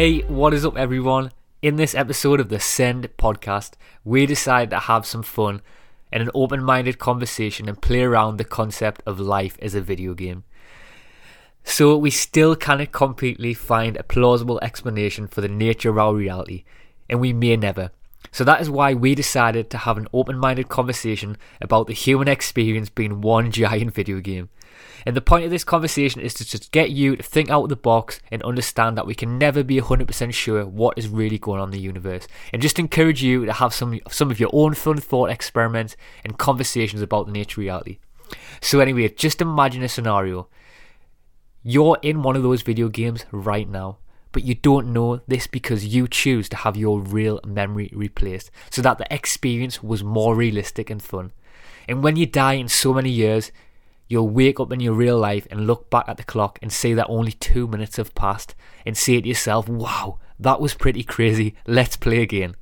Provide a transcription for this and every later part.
Hey, what is up, everyone? In this episode of the Ascend podcast, we decided to have some fun and an open minded conversation and play around the concept of life as a video game. So, we still cannot completely find a plausible explanation for the nature of our reality, and we may never. So, that is why we decided to have an open minded conversation about the human experience being one giant video game. And the point of this conversation is to just get you to think out of the box and understand that we can never be 100% sure what is really going on in the universe. And just encourage you to have some, some of your own fun thought experiments and conversations about the nature of reality. So, anyway, just imagine a scenario. You're in one of those video games right now, but you don't know this because you choose to have your real memory replaced so that the experience was more realistic and fun. And when you die in so many years, you'll wake up in your real life and look back at the clock and see that only two minutes have passed and say to yourself, wow, that was pretty crazy. Let's play again.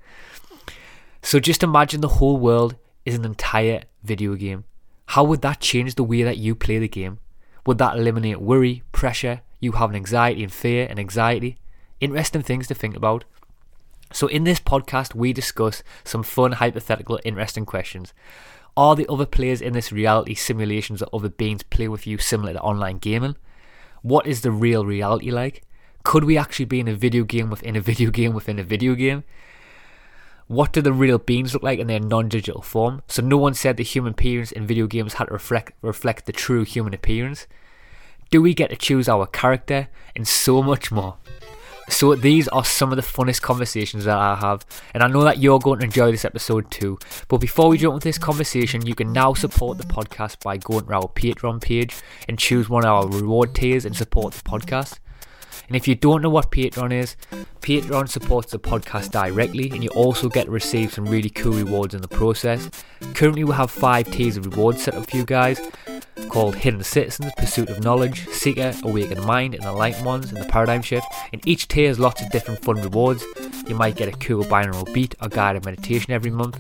So just imagine the whole world is an entire video game. How would that change the way that you play the game? Would that eliminate worry, pressure, you having anxiety and fear and anxiety? Interesting things to think about. So, in this podcast, we discuss some fun, hypothetical, interesting questions. Are the other players in this reality simulations that other beings play with you similar to online gaming? What is the real reality like? Could we actually be in a video game within a video game within a video game? What do the real beings look like in their non-digital form? So no one said the human appearance in video games had to reflect reflect the true human appearance. Do we get to choose our character and so much more? So these are some of the funnest conversations that I have, and I know that you're going to enjoy this episode too. But before we jump into this conversation, you can now support the podcast by going to our Patreon page and choose one of our reward tiers and support the podcast. And if you don't know what Patreon is, Patreon supports the podcast directly, and you also get to receive some really cool rewards in the process. Currently, we have five tiers of rewards set up for you guys called Hidden Citizens, Pursuit of Knowledge, Seeker, Awakened Mind, and Enlightened Ones, and the Paradigm Shift. And each tier has lots of different fun rewards. You might get a cool binaural beat or guided meditation every month.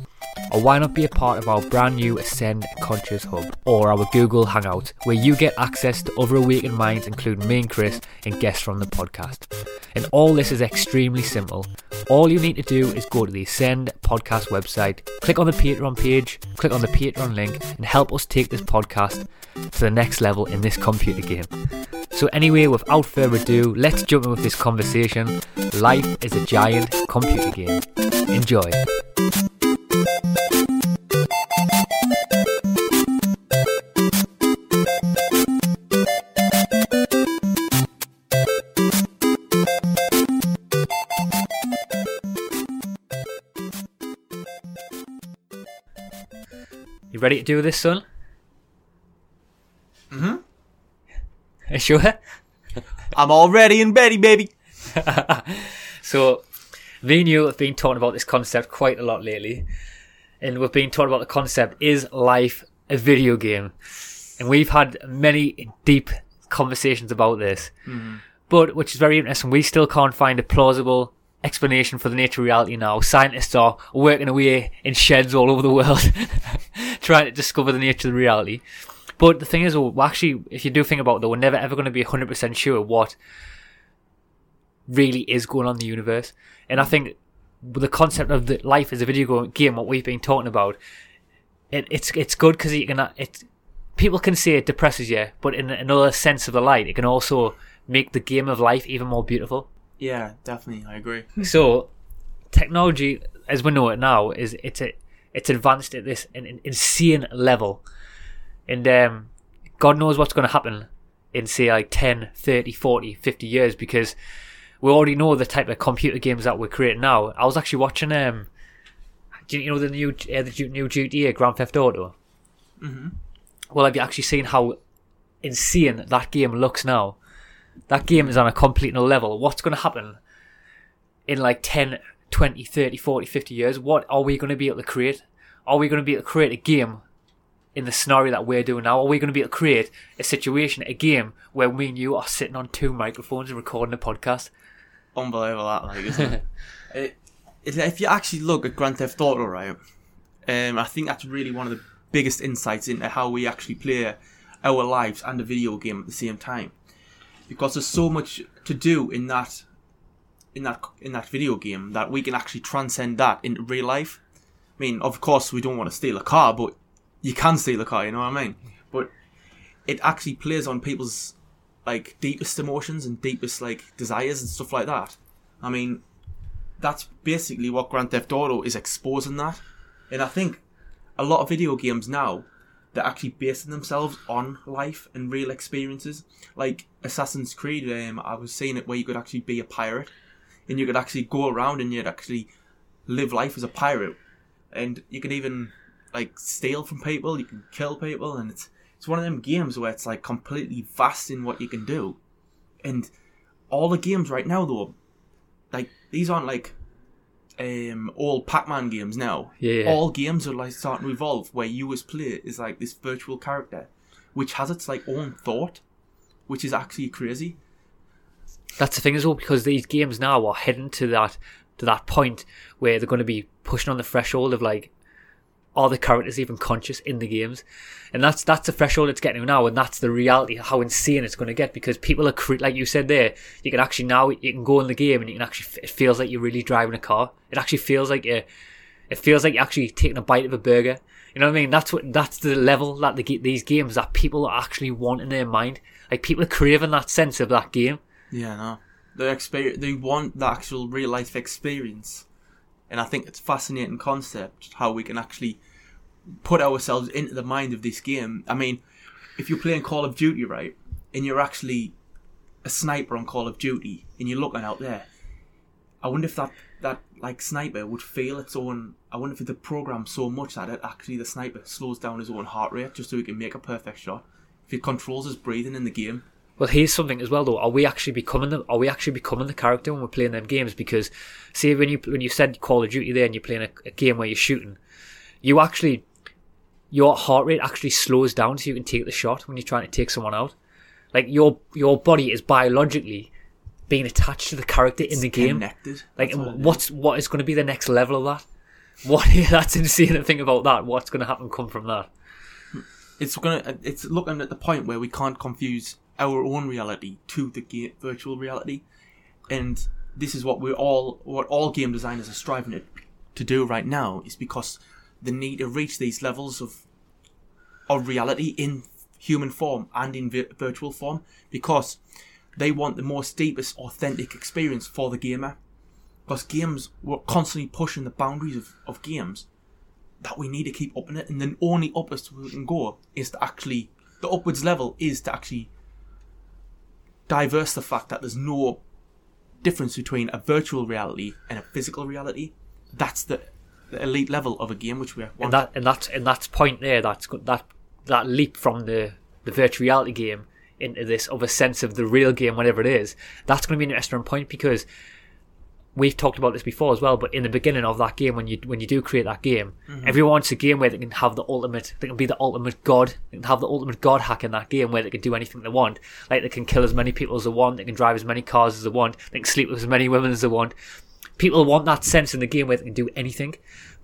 Or why not be a part of our brand new Ascend Conscious Hub or our Google Hangout, where you get access to other awakened minds, including me and Chris, and guests from the podcast. And all this is extremely simple. All you need to do is go to the Ascend podcast website, click on the Patreon page, click on the Patreon link, and help us take this podcast to the next level in this computer game. So, anyway, without further ado, let's jump in with this conversation. Life is a giant computer game. Enjoy. You ready to do this, son? Mm-hmm. Are you sure? I'm all ready and ready, baby. so, me and you have been talking about this concept quite a lot lately, and we've been talking about the concept: is life a video game? And we've had many deep conversations about this, but which is very interesting. We still can't find a plausible explanation for the nature of reality now. Scientists are working away in sheds all over the world, trying to discover the nature of the reality. But the thing is, well, actually, if you do think about it, though, we're never ever going to be 100% sure what really is going on in the universe. And I think the concept of the life as a video game, what we've been talking about, it, it's it's good because you can it people can say it depresses you, but in another sense of the light, it can also make the game of life even more beautiful. Yeah, definitely. I agree. So, technology, as we know it now, is it's a, it's advanced at this an, an insane level, and um, God knows what's going to happen in say like 10, 30, 40, 50 years because we already know the type of computer games that we're creating now. I was actually watching um, do you know the new uh, the new GTA Grand Theft Auto? Mm-hmm. Well, have you actually seen how insane that game looks now? That game is on a complete new level. What's going to happen in like 10, 20, 30, 40, 50 years? What are we going to be able to create? Are we going to be able to create a game in the scenario that we're doing now? Are we going to be able to create a situation, a game where me and you are sitting on two microphones and recording a podcast? Unbelievable that, like, isn't it? it, it? If you actually look at Grand Theft Auto, right, um, I think that's really one of the biggest insights into how we actually play our lives and the video game at the same time. Because there's so much to do in that in that in that video game that we can actually transcend that into real life. I mean, of course, we don't want to steal a car, but you can steal a car. You know what I mean? But it actually plays on people's like deepest emotions and deepest like desires and stuff like that. I mean, that's basically what Grand Theft Auto is exposing that, and I think a lot of video games now they're actually basing themselves on life and real experiences. Like Assassin's Creed, um, I was seeing it where you could actually be a pirate, and you could actually go around and you'd actually live life as a pirate, and you can even like steal from people, you can kill people, and it's it's one of them games where it's like completely vast in what you can do, and all the games right now though, like these aren't like um all Pac-Man games now. Yeah. All games are like starting to evolve where you as player is like this virtual character, which has its like own thought, which is actually crazy. That's the thing as well, because these games now are heading to that to that point where they're going to be pushing on the threshold of like, are the characters even conscious in the games? And that's that's the threshold it's getting now, and that's the reality how insane it's going to get because people are cre- like you said there. You can actually now you can go in the game and you can actually it feels like you're really driving a car. It actually feels like you it feels like you're actually taking a bite of a burger. You know what I mean? That's what that's the level that the, these games that people are actually want in their mind. Like people are craving that sense of that game. Yeah, no. They experience. They want the actual real life experience, and I think it's a fascinating concept how we can actually put ourselves into the mind of this game. I mean, if you're playing Call of Duty, right, and you're actually a sniper on Call of Duty, and you're looking out there, I wonder if that that like sniper would feel its own. I wonder if the program so much that it actually the sniper slows down his own heart rate just so he can make a perfect shot. If it controls his breathing in the game, Well, here's something as well, though. Are we actually becoming the? Are we actually becoming the character when we're playing them games? Because, see, when you when you said Call of Duty there, and you're playing a, a game where you're shooting, you actually your heart rate actually slows down so you can take the shot when you're trying to take someone out. Like your your body is biologically being attached to the character in the game. connected. Like, what what's what is going to be the next level of that? What that's insane to think about that. What's going to happen come from that? it's gonna it's looking at the point where we can't confuse our own reality to the virtual reality and this is what we're all what all game designers are striving to, to do right now is because they need to reach these levels of of reality in human form and in vi- virtual form because they want the most deepest authentic experience for the gamer because games we're constantly pushing the boundaries of, of games that we need to keep upping it, and then only upwards we can go is to actually the upwards level is to actually diverse the fact that there's no difference between a virtual reality and a physical reality. That's the, the elite level of a game which we want. and that and that and that point there that's that that leap from the the virtual reality game into this other sense of the real game whatever it is that's going to be an interesting point because we've talked about this before as well but in the beginning of that game when you when you do create that game mm-hmm. everyone wants a game where they can have the ultimate they can be the ultimate god they can have the ultimate god hack in that game where they can do anything they want. Like they can kill as many people as they want they can drive as many cars as they want they can sleep with as many women as they want people want that sense in the game where they can do anything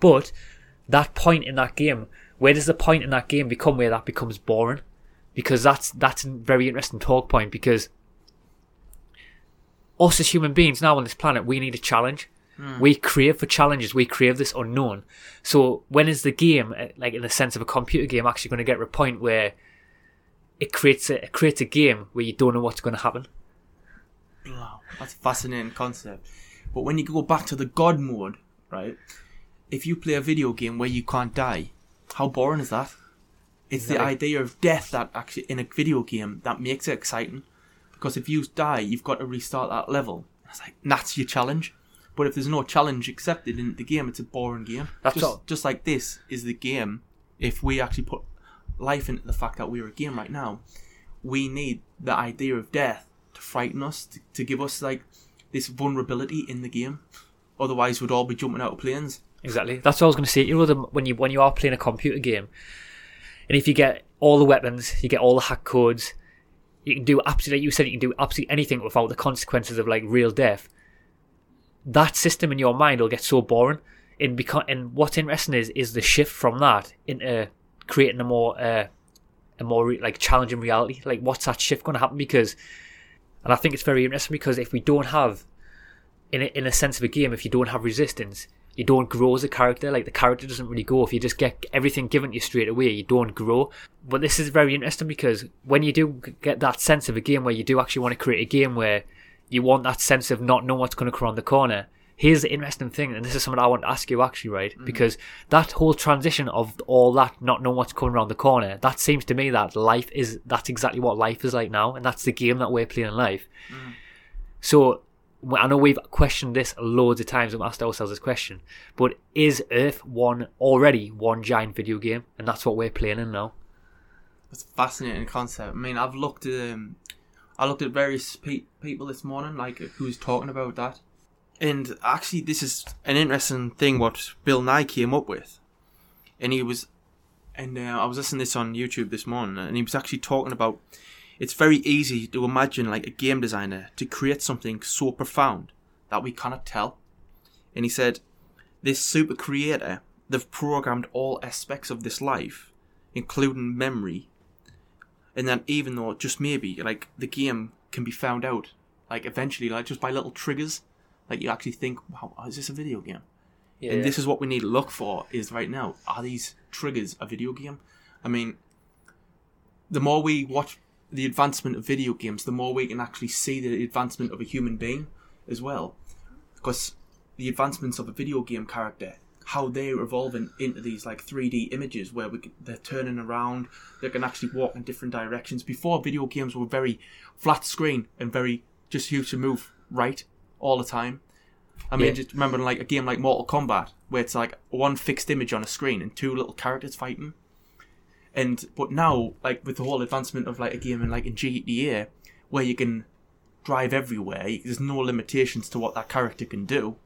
but that point in that game, where does the point in that game become where that becomes boring? Because that's that's a very interesting talk point. Because us as human beings now on this planet, we need a challenge. We crave for challenges. We crave this unknown. So when is the game, uh, like in the sense of a computer game, actually going to get to a point where it creates a it creates a game where you don't know what's going to happen? Wow, that's a fascinating concept. But when you go back to the God mode, right? If you play a video game where you can't die, how boring is that? It's the idea of death that actually in a video game that makes it exciting. Because if you die, you've got to restart that level. It's like that's your challenge. But if there's no challenge accepted in the game, it's a boring game. That's just, all. just like this is the game. If we actually put life into the fact that we're a game right now, we need the idea of death to frighten us, to, to give us like this vulnerability in the game. Otherwise, we'd all be jumping out of planes. Exactly. That's what I was going to say. You know, the, when you when you are playing a computer game, and if you get all the weapons, you get all the hack codes, you can do absolutely. You said you can do absolutely anything without the consequences of like real death. That system in your mind will get so boring. And because and what's interesting is is the shift from that into creating a more uh, a more re- like challenging reality. Like, what's that shift going to happen? Because, and I think it's very interesting because if we don't have, in a, in a sense of a game, if you don't have resistance, you don't grow as a character. Like the character doesn't really go. If you just get everything given to you straight away, you don't grow. But this is very interesting because when you do get that sense of a game where you do actually want to create a game where you want that sense of not knowing what's going to come around the corner. Here's the interesting thing, and this is something I want to ask you actually, right? Mm-hmm. Because that whole transition of all that not knowing what's coming around the corner, that seems to me that life is that's exactly what life is like now, and that's the game that we're playing in life. Mm-hmm. So I know we've questioned this loads of times and asked ourselves this question, but is Earth one already one giant video game, and that's what we're playing in now? That's a fascinating concept. I mean, I've looked at um, I looked at various pe- people this morning, like who's talking about that, and actually, this is an interesting thing what Bill Nye came up with, and he was, and uh, I was listening to this on YouTube this morning, and he was actually talking about it's very easy to imagine like a game designer to create something so profound that we cannot tell. And he said, this super creator, they've programmed all aspects of this life, including memory. And then even though just maybe like the game can be found out, like eventually, like just by little triggers, like you actually think, wow, is this a video game? Yeah, and yeah. this is what we need to look for is right now, are these triggers a video game? I mean, the more we watch the advancement of video games, the more we can actually see the advancement of a human being as well. Because the advancements of a video game character, how they're evolving into these like 3D images where we, they're turning around, they can actually walk in different directions. Before, video games were very flat screen and very just used to move right all the time. I mean, yeah. just remember like a game like Mortal Kombat, where it's like one fixed image on a screen and two little characters fighting. And but now, like with the whole advancement of like a game in like in GTA, where you can drive everywhere, there's no limitations to what that character can do.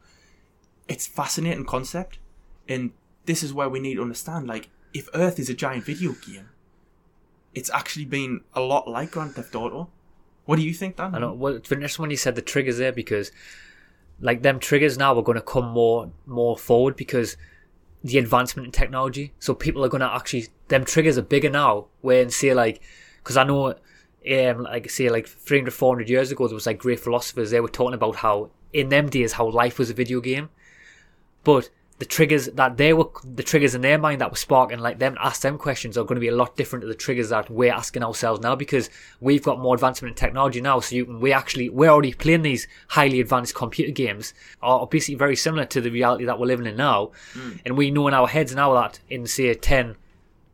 It's fascinating concept, and this is where we need to understand. Like, if Earth is a giant video game, it's actually been a lot like Grand Theft Auto. What do you think, Dan? I know. Well, it's interesting when you said the triggers there because, like, them triggers now are going to come more more forward because the advancement in technology. So people are going to actually them triggers are bigger now. When say like, because I know, um, like say like 300, 400 years ago there was like great philosophers. They were talking about how in them days how life was a video game, but the triggers that they were the triggers in their mind that were sparking like them ask them questions are going to be a lot different to the triggers that we're asking ourselves now because we've got more advancement in technology now. So you can we actually we're already playing these highly advanced computer games are basically very similar to the reality that we're living in now. Mm. and we know in our heads now that in say 10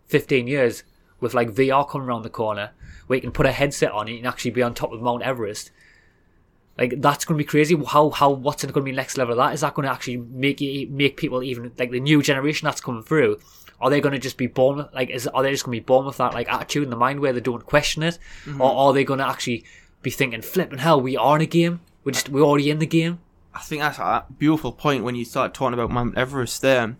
15 years with like VR coming around the corner where you can put a headset on and actually be on top of Mount Everest like that's going to be crazy. How how what's going to be next level of that? Is that going to actually make you make people even like the new generation that's coming through? Are they going to just be born like is are they just going to be born with that like attitude in the mind where they don't question it, mm-hmm. or are they going to actually be thinking flipping hell we are in a game we're just we're already in the game? I think that's a beautiful point when you start talking about Mount Everest there,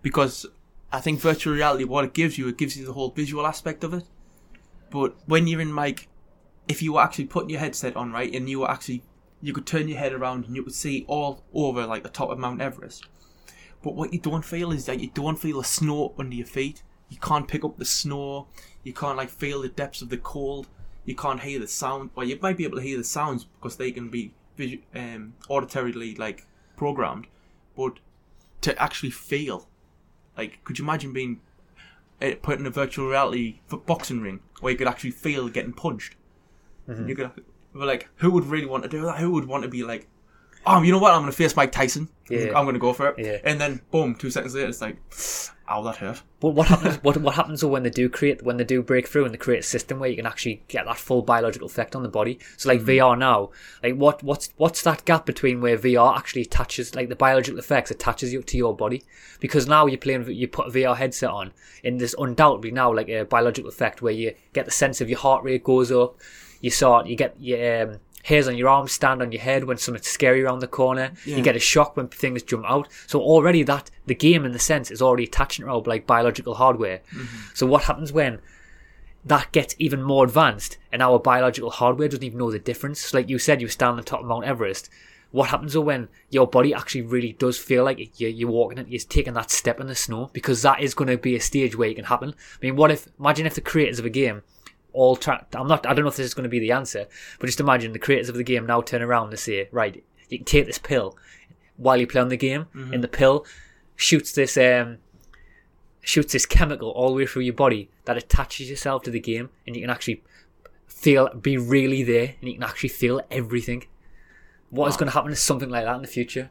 because I think virtual reality what it gives you it gives you the whole visual aspect of it, but when you're in like if you were actually putting your headset on right and you were actually you could turn your head around and you would see all over like the top of Mount Everest. But what you don't feel is that you don't feel the snow under your feet. You can't pick up the snow. You can't like feel the depths of the cold. You can't hear the sound. Well, you might be able to hear the sounds because they can be visu- um, auditorily like programmed. But to actually feel, like, could you imagine being uh, put in a virtual reality boxing ring where you could actually feel getting punched? Mm-hmm. You could but like, who would really want to do that? Who would want to be like, oh, you know what? I'm going to face Mike Tyson. Yeah. I'm going to go for it. Yeah. And then, boom, two seconds later, it's like, ow, that hurt. But what happens? what what happens when they do create when they do break through and they create a system where you can actually get that full biological effect on the body? So like mm-hmm. VR now, like what what's what's that gap between where VR actually attaches like the biological effects attaches you to your body? Because now you're playing, you put a VR headset on, and there's undoubtedly now like a biological effect where you get the sense of your heart rate goes up you saw you get your um, hairs on your arms stand on your head when something's scary around the corner. Yeah. You get a shock when things jump out. So already that the game in the sense is already attaching to like biological hardware. So what happens when that gets even more advanced and our biological hardware doesn't even know the difference? Like you said, you stand on the top of Mount Everest. What happens when your body actually really does feel like you're, you're walking it, you're taking that step in the snow? Because that is going to be a stage where it can happen. I mean, what if, imagine if the creators of a game all try, I'm not, I don't know if this is going to be the answer, but just imagine the creators of the game now turn around and say, right, you can take this pill while you play on the game, and the pill shoots this, um, shoots this chemical all the way through your body that attaches yourself to the game, and you can actually feel, be really there, and you can actually feel everything. What is Wow. going to happen to something like that in the future?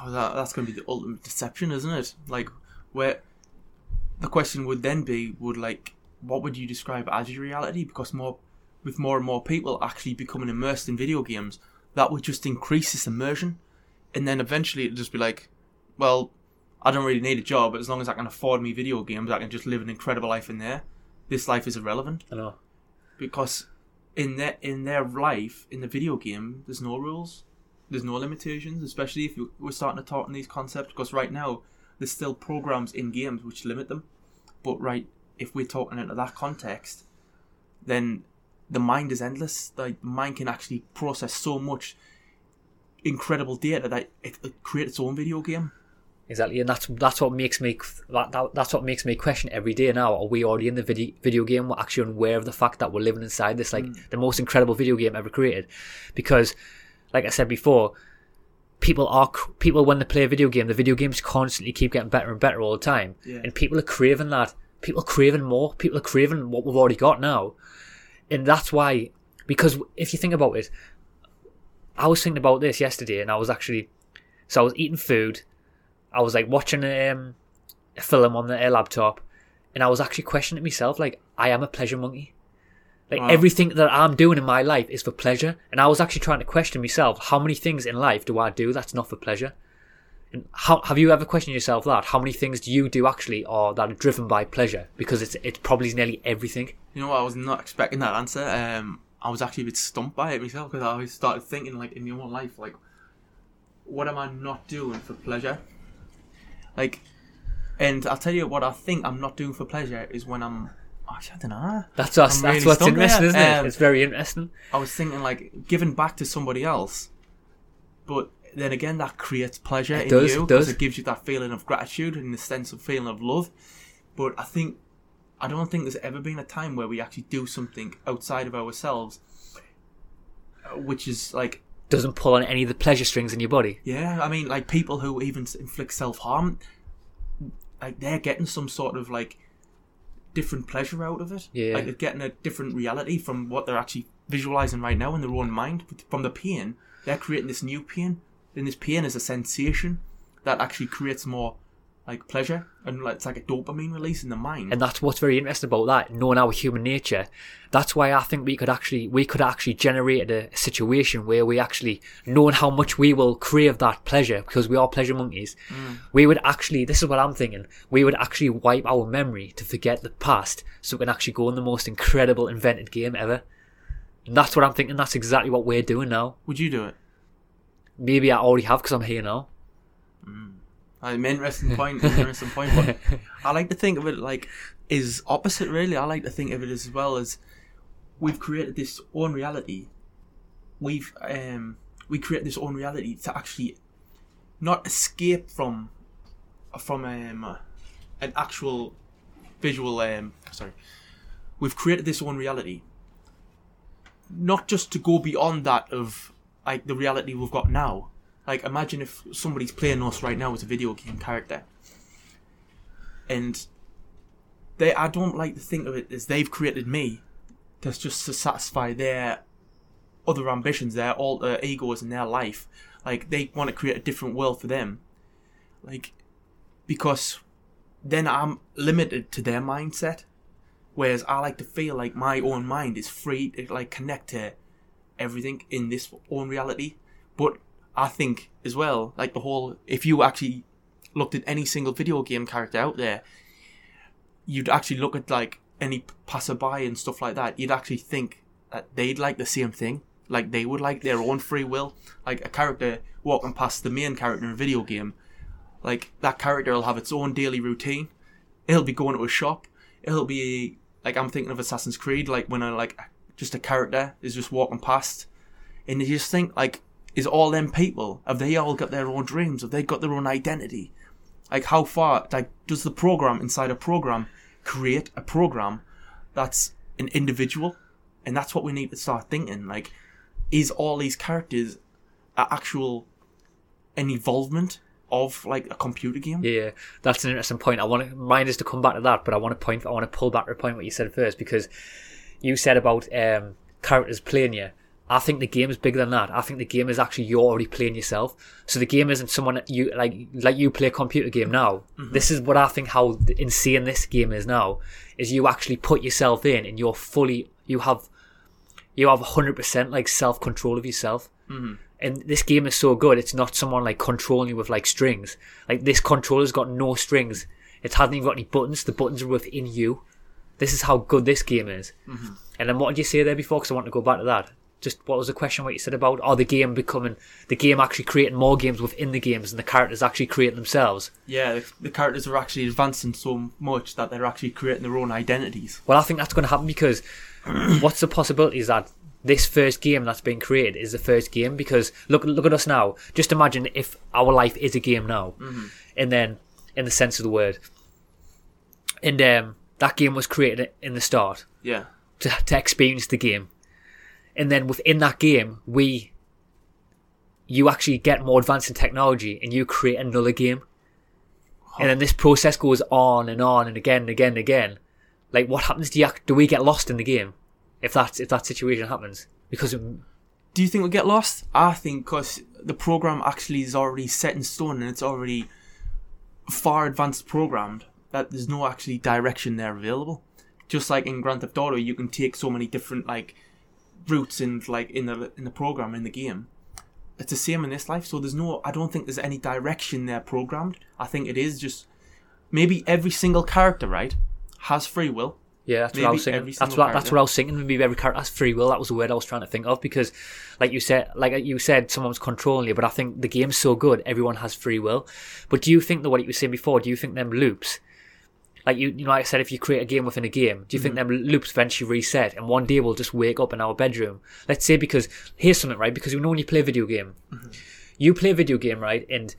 Oh, that, that's going to be the ultimate deception, isn't it? Like, where the question would then be, would like, what would you describe as your reality? Because more, with more and more people actually becoming immersed in video games, that would just increase this immersion, and then eventually it'd just be like, well, I don't really need a job, but as long as I can afford me video games, I can just live an incredible life in there. This life is irrelevant I know. because in their in their life in the video game, there's no rules, there's no limitations. Especially if you, we're starting to talk on these concepts, because right now there's still programs in games which limit them. But right, if we're talking into that context, then the mind is endless. Like the mind can actually process so much incredible data that it, it creates its own video game. Exactly, and that's that's what makes me that, that that's what makes me question every day. Now, are we already in the video video game? We're actually unaware of the fact that we're living inside this, like hmm. the most incredible video game ever created. Because, like I said before, people are people when they play a video game, the video games constantly keep getting better and better all the time, Yeah. and people are craving that. People are craving more. People are craving what we've already got now, and that's why. Because if you think about it, I was thinking about this yesterday, and I was actually, so I was eating food. I was like watching um, a film on the laptop, and I was actually questioning myself, like I am a pleasure monkey. Like Wow. everything that I'm doing in my life is for pleasure, and I was actually trying to question myself: how many things in life do I do that's not for pleasure? And how have you ever questioned yourself that? How many things do you do actually are that are driven by pleasure? Because it's it's probably nearly everything. You know what? I was not expecting that answer. Um, I was actually a bit stumped by it myself because I always started thinking, like, in my own life, like, what am I not doing for pleasure? Like, and I'll tell you what I think I'm not doing for pleasure is when I'm. Actually, I don't know. That's that's, I'm that's really what's interesting, there. isn't it? Um, It's very interesting. I was thinking, like, giving back to somebody else, but then again, that creates pleasure It in does, you it does. it gives you that feeling of gratitude and the sense of feeling of love. But I think I don't think there's ever been a time where we actually do something outside of ourselves, uh, which is like, Doesn't pull on any of the pleasure strings in your body. yeah, I mean, like people who even inflict self harm, like they're getting some sort of like different pleasure out of it. Yeah. like they're getting a different reality from what they're actually visualizing right now in their own mind. From the pain, they're creating this new pain, and this pain is a sensation that actually creates more like pleasure and like it's like a dopamine release in the mind. and that's what's very interesting about that knowing our human nature. That's why i think we could actually we could actually generate a situation where we actually knowing how much we will crave that pleasure because we are pleasure monkeys. Mm. We would actually this is what i'm thinking we would actually wipe our memory to forget the past so we can actually go on the most incredible invented game ever. And that's what i'm thinking that's exactly what we're doing now. Would you do it? Maybe i already have because i'm here now An interesting point. interesting point. But I like to think of it like is opposite. Really, I like to think of it as well as we've created this own reality. We've um we create this own reality to actually not escape from from um an actual visual um sorry. We've created this own reality. Not just to go beyond that of like the reality we've got now. Like imagine if somebody's playing us right now as a video game character. And they I don't like to think of it as they've created me That's just to satisfy their other ambitions, their alter egos in their life. Like they want to create a different world for them. Like because then I'm limited to their mindset. Whereas I like to feel like my own mind is free to like connect to everything in this own reality. But I think as well, like the whole, if you actually looked at any single video game character out there, you'd actually look at like any passerby and stuff like that. You'd actually think that they'd like the same thing. like they would like their own free will. Like a character walking past the main character in a video game, like that character will have its own daily routine. It'll be going to a shop. It'll be like I'm thinking of Assassin's Creed, like when I like just a character is just walking past, and you just think like, is all them people have they all got their own dreams? Have they got their own identity? Like how far like does the program inside a program create a program that's an individual? And that's what we need to start thinking. Like, is all these characters actual an involvement of like a computer game? Yeah, that's an interesting point. I want to remind us to come back to that, but I want to point. I want to pull back to a point what you said first because you said about um, characters playing you. I think the game is bigger than that. I think the game is actually you're already playing yourself. So the game isn't someone that you like like you play a computer game now. This is what I think how insane this game is now. Is you actually put yourself in and you're fully you have you have 100% like self control of yourself. Mm-hmm. And this game is so good. It's not someone like controlling you with like strings. Like this controller's got no strings. It hasn't even got any buttons. The buttons are within you. This is how good this game is. And then what did you say there before? Because I want to go back to that. Just what was the question? What you said about oh the game becoming the game actually creating more games within the games and the characters actually creating themselves. Yeah, the, the characters are actually advancing so much that they're actually creating their own identities. Well, I think that's going to happen because what's the possibilities that this first game that's been created is the first game? Because look, look at us now. Just imagine if our life is a game now, and then in the sense of the word, and um, that game was created in the start Yeah. to to experience the game, and then within that game, we you actually get more advanced in technology, and you create another game, and then this process goes on and on and again and again and again. Like, what happens? Do you do we get lost in the game if that if that situation happens? Because Do you think we'll get lost? I think because the program actually is already set in stone and it's already far advanced programmed that there's no actually direction there available. Just like in Grand Theft Auto, you can take so many different like routes in like in the in the program in the game. It's the same in this life, so there's no. I don't think there's any direction there programmed. I think it is just maybe every single character right has free will. Yeah, that's what I was thinking. That's what that's what I was thinking. Maybe every character has free will. That was the word I was trying to think of because, like you said, like you said, someone's controlling you. But I think the game's so good, everyone has free will. But do you think that what you were saying before? Do you think them loops, like you, you know, like I said, if you create a game within a game, do you think Mm-hmm. them loops eventually reset and one day we'll just wake up in our bedroom? Let's say because here's something right because you know when you play a video game, Mm-hmm. you play a video game right, and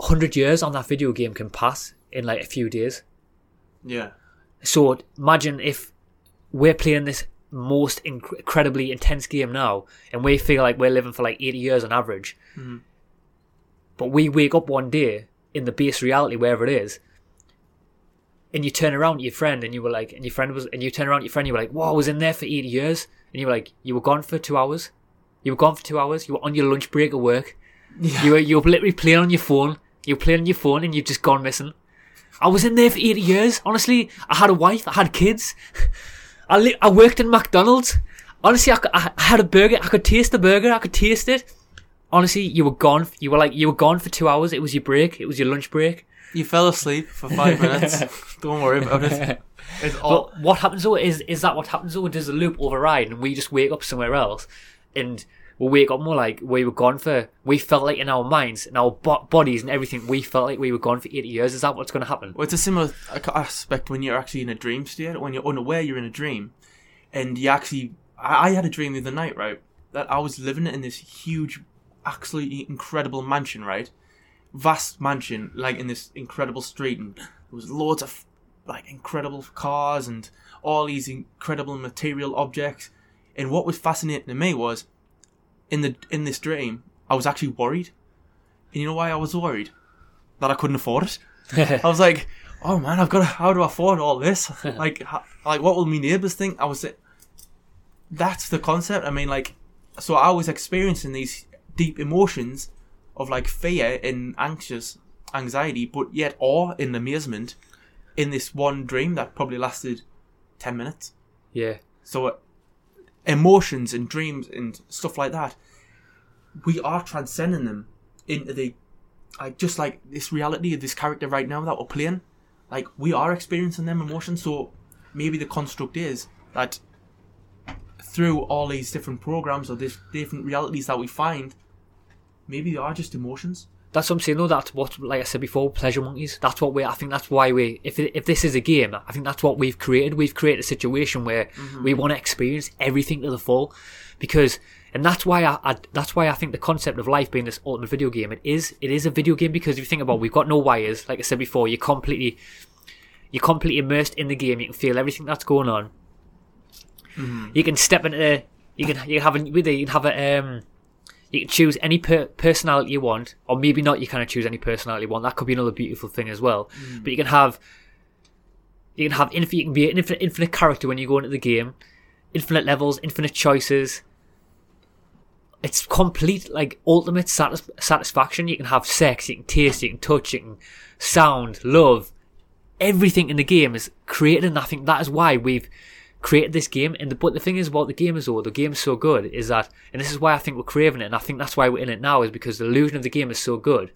hundred years on that video game can pass in like a few days. Yeah. So imagine if we're playing this most inc- incredibly intense game now, and we feel like we're living for like 80 years on average. But we wake up one day in the base reality, wherever it is, and you turn around to your friend, and you were like, and your friend was, and you turn around to your friend, you were like, "Whoa, I was in there for 80 years," and you were like, "You were gone for two hours. You were gone for two hours. You were on your lunch break at work. You were you were literally playing on your phone. You were playing on your phone, and you've just gone missing." I was in there for 80 years. Honestly, I had a wife, I had kids. I li- I worked in McDonald's. Honestly, I I had a burger. I could taste the burger. I could taste it. Honestly, you were gone. You were like you were gone for two hours. It was your break. It was your lunch break. You fell asleep for five minutes. Don't worry about it. It's all. But what happens though is is that what happens though? Does the loop override and we just wake up somewhere else, and we wake up more like we were gone for. We felt like in our minds, and our bo- bodies, and everything. We felt like we were gone for eighty years. Is that what's going to happen? Well, it's a similar aspect when you're actually in a dream state. When you're unaware, you're in a dream, and you actually. I, I had a dream the other night, right? That I was living in this huge, absolutely incredible mansion, right? Vast mansion, like in this incredible street, and there was loads of like incredible cars and all these incredible material objects. And what was fascinating to me was, in the in this dream, I was actually worried. And you know why I was worried? That I couldn't afford it. I was like, oh man, I've got to, how do I afford all this? like, how, like, what will my neighbours think? I was, that's the concept. I mean, like, so I was experiencing these deep emotions of like fear and anxious anxiety, but yet awe and amazement in this one dream that probably lasted 10 minutes. Yeah. So, uh, emotions and dreams and stuff like that, we are transcending them into the, like, just like this reality of this character right now that we're playing. Like, we are experiencing them emotions, so maybe the construct is that through all these different programs or these different realities that we find, maybe they are just emotions. That's what I'm saying. though. that's what, like I said before, pleasure monkeys. That's what we. I think that's why we. If if this is a game, I think that's what we've created. We've created a situation where we want to experience everything to the full, because and that's why I, I. That's why I think the concept of life being this ultimate video game. It is. It is a video game because if you think about, it, we've got no wires. Like I said before, you're completely. You're completely immersed in the game. You can feel everything that's going on. You can step into. You can. You can have a. You can have a. Um, you can choose any per- personality you want, or maybe not. You kind of choose any personality you want. That could be another beautiful thing as well. Hmm. But you can have, you can have infinite. You can be an infinite, infinite character when you go into the game, infinite levels, infinite choices. It's complete, like ultimate satis- satisfaction. You can have sex, you can taste, you can touch, you can sound, love. Everything in the game is created, and I think that is why we've created this game. And the, but the thing is about the game is, though, the game is so good, is that, and this is why I think we're craving it, and I think that's why we're in it now, is because the illusion of the game is so good.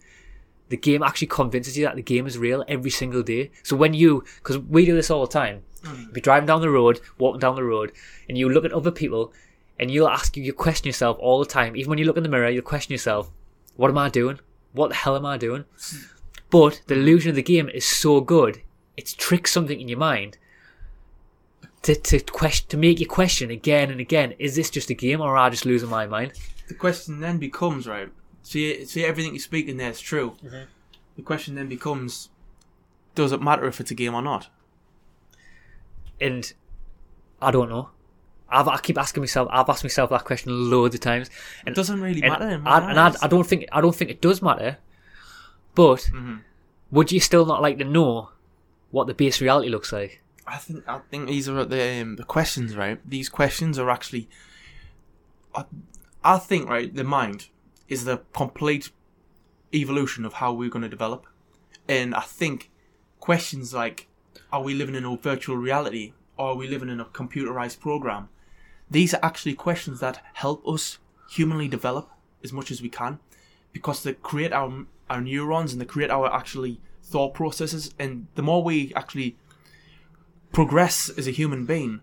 The game actually convinces you that the game is real every single day. So when you, because we do this all the time, mm. you be driving down the road, walking down the road, and you look at other people, and you'll ask you, you question yourself all the time. Even when you look in the mirror, you'll question yourself, what am I doing? What the hell am I doing? Hmm. But the illusion of the game is so good, it tricks something in your mind to to question to make you question again and again: Is this just a game, or am I just losing my mind? The question then becomes right. See, see, everything you're speaking there is true. Mm-hmm. The question then becomes: Does it matter if it's a game or not? And I don't know. I've, I keep asking myself. I've asked myself that question loads of times, and It doesn't really and, matter. in I, and I. I don't think I don't think it does matter. But Mm-hmm. would you still not like to know what the base reality looks like? I think I think these are the um, the questions, right? These questions are actually. I, I think right. The mind is the complete evolution of how we're going to develop, and I think questions like, "Are we living in a virtual reality? Or are we living in a computerized program?" These are actually questions that help us humanly develop as much as we can, because they create our our neurons and they create our actually thought processes, and the more we actually progress as a human being,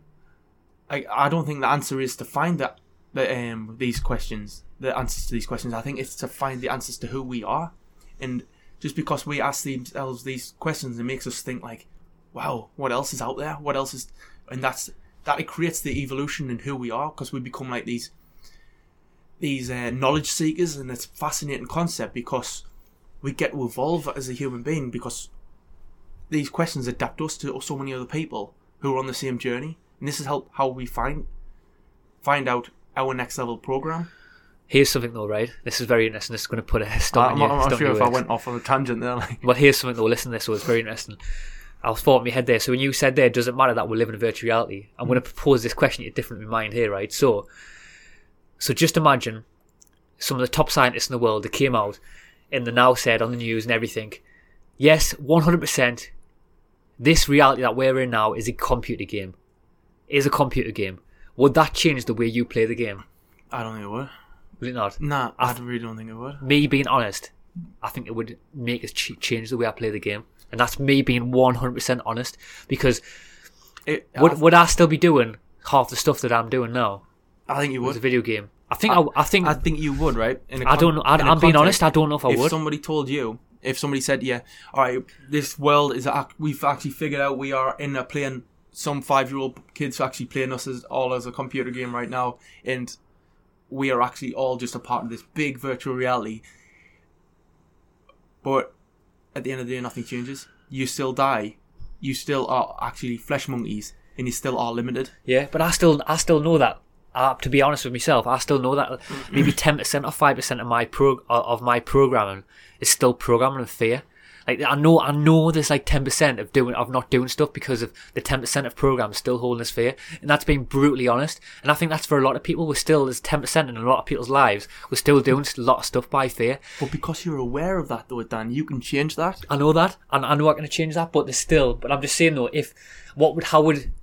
I I don't think the answer is to find that the um these questions, the answers to these questions. I think it's to find the answers to who we are, and just because we ask themselves these questions, it makes us think like, wow, what else is out there? What else is, and that's that it creates the evolution in who we are because we become like these these uh, knowledge seekers, and it's a fascinating concept because we get to evolve as a human being because these questions adapt us to so many other people who are on the same journey, and this is how how we find find out our next level program. Here's something though, right? This is very interesting. This is going to put a stump I'm in not, your- I'm not sure if I went off on a tangent there. Like, Well, here's something though. Listen to this, so it's very interesting. I was thought in my head there. So when you said there, does it matter that we're living in virtual reality? I'm going to mm. propose this question to you different in mind here, right? So, so just imagine some of the top scientists in the world that came out and they now said on the news and everything, yes, 100%, this reality that we're in now is a computer game. Is a computer game. Would that change the way you play the game? I don't think it would. Would it not? Nah, I really don't think it would. me being honest, I think it would make us ch- change the way I play the game. And that's me being 100% honest. Because It, would, I, would I still be doing half the stuff that I'm doing now I think you as a video game? I think I, I think I I, think you would, right? In a don't know. I, in a I'm being honest. I don't know if I if would. If somebody told you, if somebody said, "Yeah, all right, this world is we've actually figured out we are in a playing some five year old kids actually playing us as all as a computer game right now, and we are actually all just a part of this big virtual reality." But at the end of the day, nothing changes. You still die. You still are actually flesh monkeys, and you still are limited. yeah, but I still I still know that. Uh, to be honest with myself, I still know that maybe ten percent or five percent of my pro of my programming is still programming fear. Like I know, I know there's like ten percent of doing of not doing stuff because of the ten percent of programs still holding us fear, and that's being brutally honest. And I think that's for a lot of people. We're still there's ten percent in a lot of people's lives. We're still doing a lot of stuff by fear. But because you're aware of that, though, Dan, you can change that. I know that, and I know I'm going to change that, but there's still. But I'm just saying though, if what would how would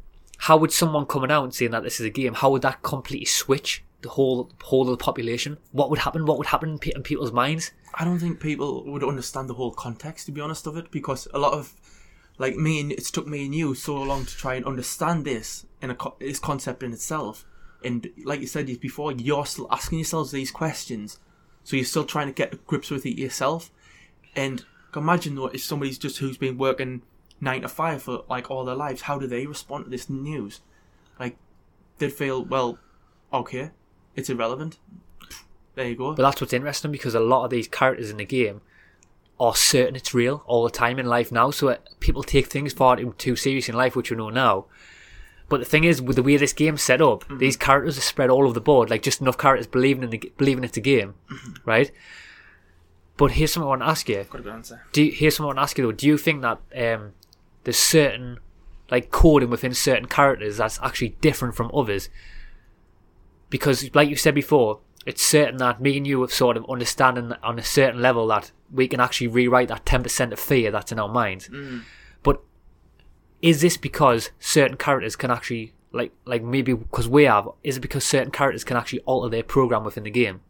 how would someone coming out and saying that this is a game? How would that completely switch the whole whole of the population? What would happen? What would happen in, pe- in people's minds? I don't think people would understand the whole context, to be honest, of it, because a lot of, like me, and it's took me and you so long to try and understand this in a co- this concept in itself. And like you said before, you're still asking yourselves these questions, so you're still trying to get grips with it yourself. And imagine though, if somebody's just who's been working nine to five for like all their lives, how do they respond to this news? Like, they'd feel, well, okay, it's irrelevant. There you go. But that's what's interesting because a lot of these characters in the game are certain it's real all the time in life now. So it, people take things far too, too serious in life, which we know now. But the thing is, with the way this game's set up, Mm-hmm. these characters are spread all over the board. Like just enough characters believing in the believing it's a game, Mm-hmm. right? But here's something I want to ask you. Got a good answer. Do you, here's something I want to ask you though. Do you think that um, there's certain like coding within certain characters that's actually different from others? Because, like you said before, it's certain that me and you have sort of understanding on a certain level that we can actually rewrite that ten percent of fear that's in our minds. But is this because certain characters can actually like like maybe because we have? Is it because certain characters can actually alter their program within the game?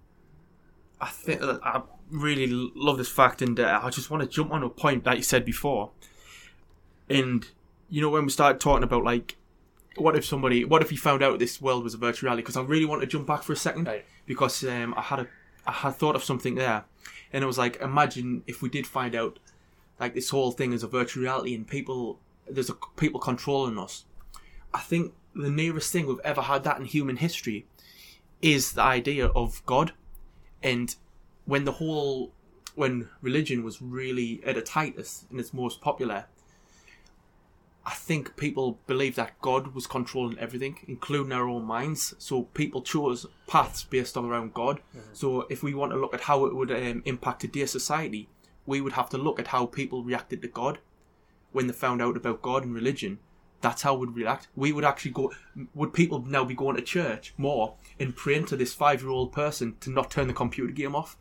I think that I really love this fact, and uh, I just want to jump on a point that you said before. And you know, when we started talking about like, what if somebody, what if you found out this world was a virtual reality? Because I really want to jump back for a second Right. because um, I had a, I had thought of something there, and it was like, imagine if we did find out, like this whole thing is a virtual reality, and people, there's a, people controlling us. I think the nearest thing we've ever had that in human history is the idea of God and when the whole when religion was really at its tightest and its most popular i think people believed that god was controlling everything including our own minds so people chose paths based on around god so if we want to look at how it would um, impact today's society we would have to look at how people reacted to god when they found out about god and religion that's how we'd react. We would actually go. Would people now be going to church more and praying to this five-year-old person to not turn the computer game off?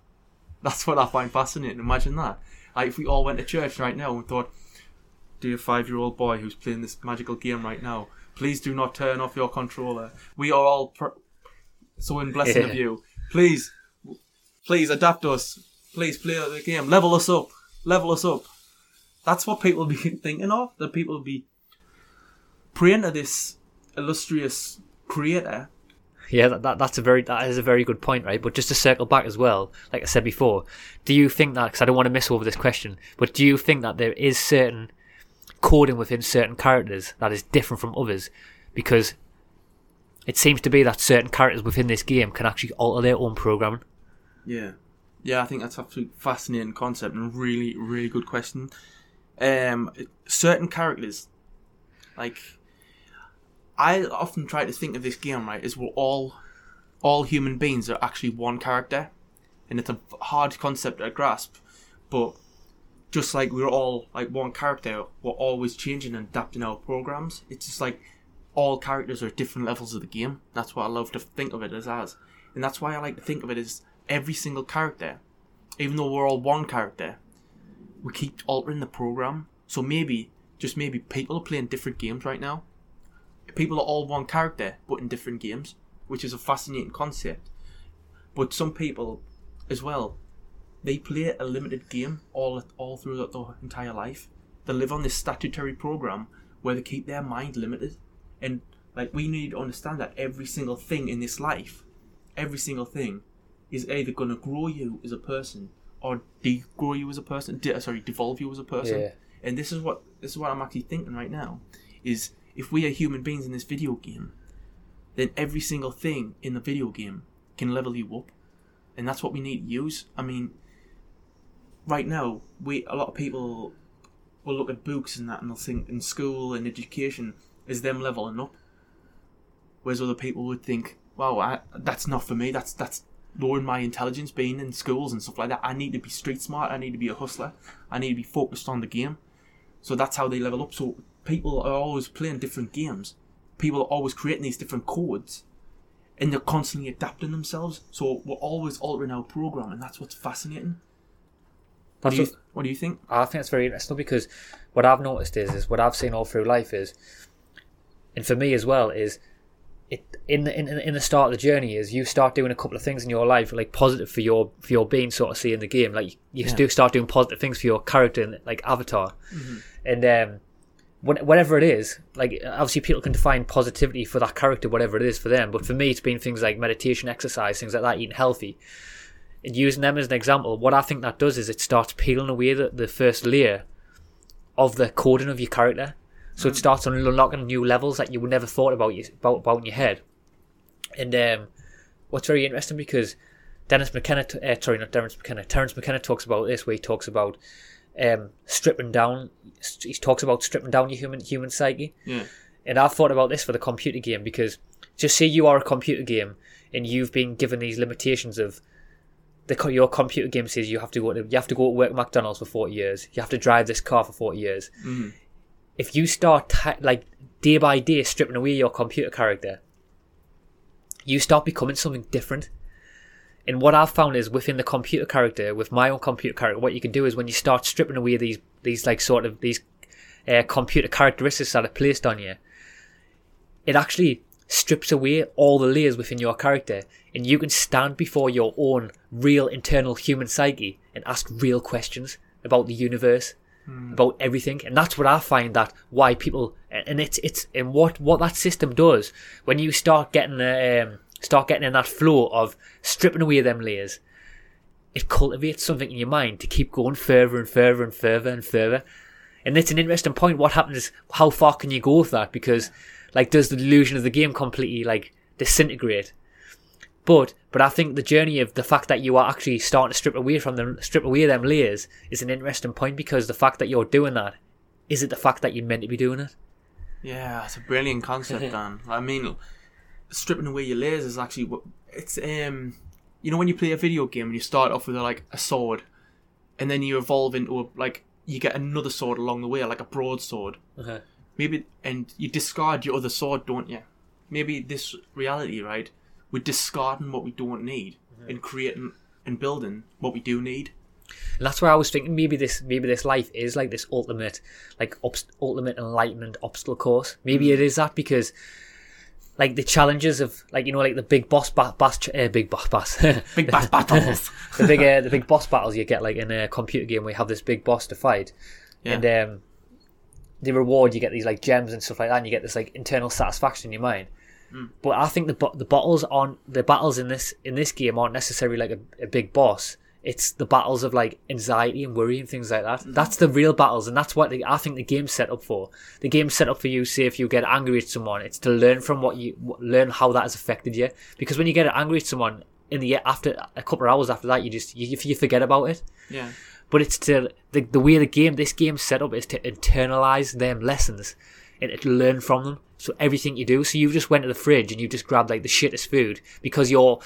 That's what I find fascinating. Imagine that. Like if we all went to church right now and thought, "Dear five-year-old boy who's playing this magical game right now, please do not turn off your controller. We are all pr- so in blessing of you. Please, please adapt us. Please play the game. Level us up. Level us up." That's what people be thinking of. That people will be praying to this illustrious creator. Yeah, that, that that's a very that is a very good point, right? But just to circle back as well, like I said before, do you think that? Because I don't want to miss over this question, but do you think that there is certain coding within certain characters that is different from others? Because it seems to be that certain characters within this game can actually alter their own programming. Yeah, yeah, I think that's absolutely fascinating concept and really, really good question. Um, certain characters, like I often try to think of this game right as we're all, all human beings are actually one character, and it's a hard concept to grasp, but just like we're all like one character, we're always changing and adapting our programs. It's just like all characters are different levels of the game. That's what I love to think of it as as. And that's why I like to think of it as every single character, even though we're all one character, we keep altering the program. So maybe, just maybe, people are playing different games right now. People are all one character, but in different games, which is a fascinating concept. But some people, as well, they play a limited game all all through their, their entire life. They live on this statutory program where they keep their mind limited, and like we need to understand that every single thing in this life, every single thing, is either going to grow you as a person or de-grow you as a person. De- sorry, devolve you as a person. Yeah. And this is what this is what I'm actually thinking right now. Is if we are human beings in this video game, then every single thing in the video game can level you up, and that's what we need to use. I mean, right now, we a lot of people will look at books and that, and they'll think in school and education is them leveling up, whereas other people would think, "Wow, I, that's not for me. That's that's lowering my intelligence being in schools and stuff like that. I need to be street smart. I need to be a hustler. I need to be focused on the game." So that's how they level up. So people are always playing different games. People are always creating these different codes, and they're constantly adapting themselves. So we're always altering our program, and that's what's fascinating. What do, you, what- do you think? I think it's very interesting because what I've noticed is, is what I've seen all through life is, and for me as well is, it in the in, in the start of the journey is you start doing a couple of things in your life like positive for your for your being sort of see in the game like you Yeah. do start doing positive things for your character in like Avatar, and um, what- whatever it is, like obviously people can define positivity for that character, whatever it is for them. But for me, it's been things like meditation, exercise, things like that, eating healthy. And using them as an example, what I think that does is it starts peeling away the, the first layer of the coding of your character. So it starts on unlocking new levels that you would never thought about you about, about in your head. And um, what's very interesting because Dennis McKenna, t- uh, sorry, not Dennis McKenna, Terence McKenna talks about this, where he talks about um, stripping down. He talks about stripping down your human human psyche. Yeah. And I've thought about this for the computer game because just say you are a computer game and you've been given these limitations of the your computer game says you have to go to you have to go to work at McDonald's for forty years. You have to drive this car for forty years. Mhm. If you start ti like day by day stripping away your computer character, you start becoming something different. And what I've found is within the computer character, with my own computer character, what you can do is when you start stripping away these these like sort of these uh, computer characteristics that are placed on you, it actually strips away all the layers within your character, and you can stand before your own real internal human psyche and ask real questions about the universe, about everything. And that's what I find that why people and it's it's and what what that system does when you start getting uh, um, start getting in that flow of stripping away them layers. It cultivates something in your mind to keep going further and further and further and further. And it's an interesting point. What happens? How far can you go with that? Because, like, does the illusion of the game completely like disintegrate? But, but I think the journey of the fact that you are actually starting to strip away from them, strip away them layers, is an interesting point because the fact that you're doing that, is it the fact that you're meant to be doing it? Yeah, it's a brilliant concept, Dan. I mean, stripping away your layers is actually what it's. Um, you know, when you play a video game and you start off with a, like a sword, and then you evolve into a, like you get another sword along the way, like a broadsword. Uh-huh. Maybe, and you discard your other sword, don't you? Maybe this reality, right? We're discarding what we don't need and creating and building what we do need. And that's where I was thinking maybe this maybe this life is like this ultimate like obst- ultimate enlightenment obstacle course. Maybe it is that because like the challenges of like you know like the big boss ba- boss ch- uh, big boss boss Big bass battles. the big uh, the big boss battles you get like in a computer game where you have this big boss to fight Yeah. and um the reward you get these like gems and stuff like that and you get this like internal satisfaction in your mind Hmm. but I think the bo- the battles on the battles in this in this game aren't necessarily like a, a big boss. It's the battles of like anxiety and worry and things like that. Mm-hmm. That's the real battles, and that's what the, I think the game's set up for. The game's set up for you. Say if you get angry at someone, it's to learn from what you learn how that has affected you. Because when you get angry at someone in the after a couple of hours after that, you just you, you forget about it yeah. but it's to the, the way the game this game's set up is to internalize them lessons and to learn from them. So everything you do. So you just went to the fridge and you just grabbed like the shittest food because your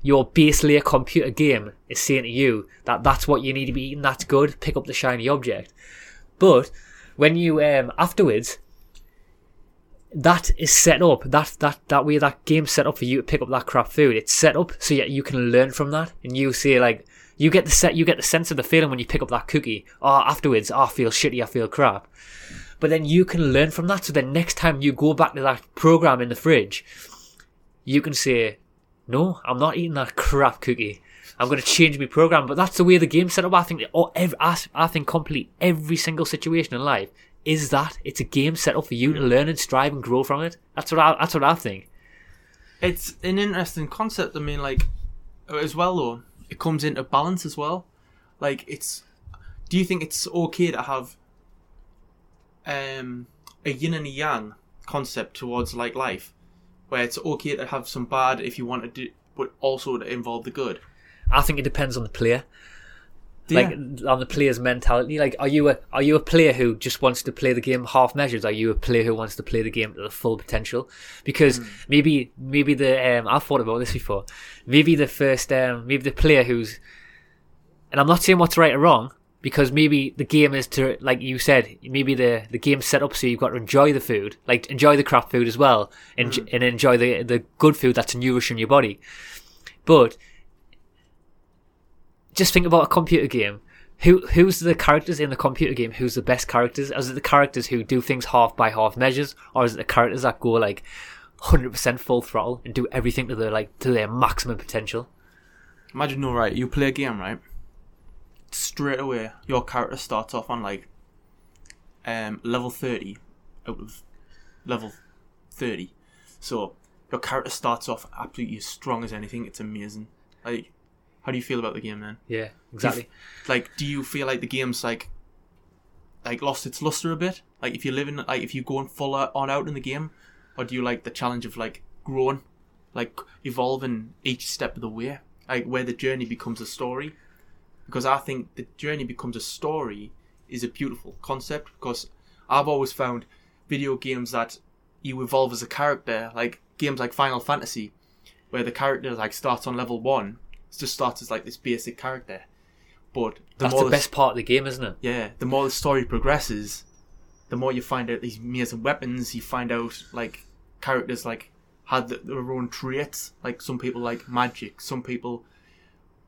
your base layer computer game is saying to you that that's what you need to be eating. That's good. Pick up the shiny object. But when you um afterwards that is set up. That that that way that game's set up for you to pick up that crap food. It's set up so that you can learn from that. And you see like you get the set you get the sense of the feeling when you pick up that cookie. Oh afterwards oh, i feel shitty. I feel crap but then you can learn from that so then next time you go back to that program in the fridge you can say no i'm not eating that crap cookie i'm going to change my program but that's the way the game's set up i think all, every, I, I think complete every single situation in life is that it's a game set up for you to learn and strive and grow from it that's what i that's what i think It's an interesting concept. I mean, like, as well though, it comes into balance as well. Like, it's. Do you think it's okay to have um, a yin and a yang concept towards like life, where it's okay to have some bad if you want to do, but also to involve the good? i think it depends on the player Do like on the player's mentality. Like, are you a are you a player who just wants to play the game half measures? Are you a player who wants to play the game to the full potential? Because maybe maybe the um, I've thought about this before. Maybe the first um, maybe the player who's and I'm not saying what's right or wrong because maybe the game is to like you said maybe the the game's set up so you've got to enjoy the food like enjoy the crap food as well and, hmm. and enjoy the the good food that's nourishing your body but just think about a computer game. Who who's the characters in the computer game? Who's the best characters? Is it the characters who do things half by half measures, or is it the characters that go like hundred percent full throttle and do everything to their like to their maximum potential? Imagine, no, right? You play a game, right? Straight away, your character starts off on like um, level thirty out of level thirty. So your character starts off absolutely as strong as anything. It's amazing. Like, how do you feel about the game then? Yeah, exactly. Like, do you feel like the game's like like lost its luster a bit? Like, if you're living like if you're going full out- on out in the game, or do you like the challenge of like growing, like evolving each step of the way, like where the journey becomes a story? Because I think the journey becomes a story is a beautiful concept because I've always found video games that you evolve as a character, like games like Final Fantasy, where the character like starts on level one, it just starts as like this basic character, but the That's more the best part of the game, isn't it? yeah, the more the story progresses, the more you find out these amazing weapons. You find out like characters like had their own traits. Like some people like magic, some people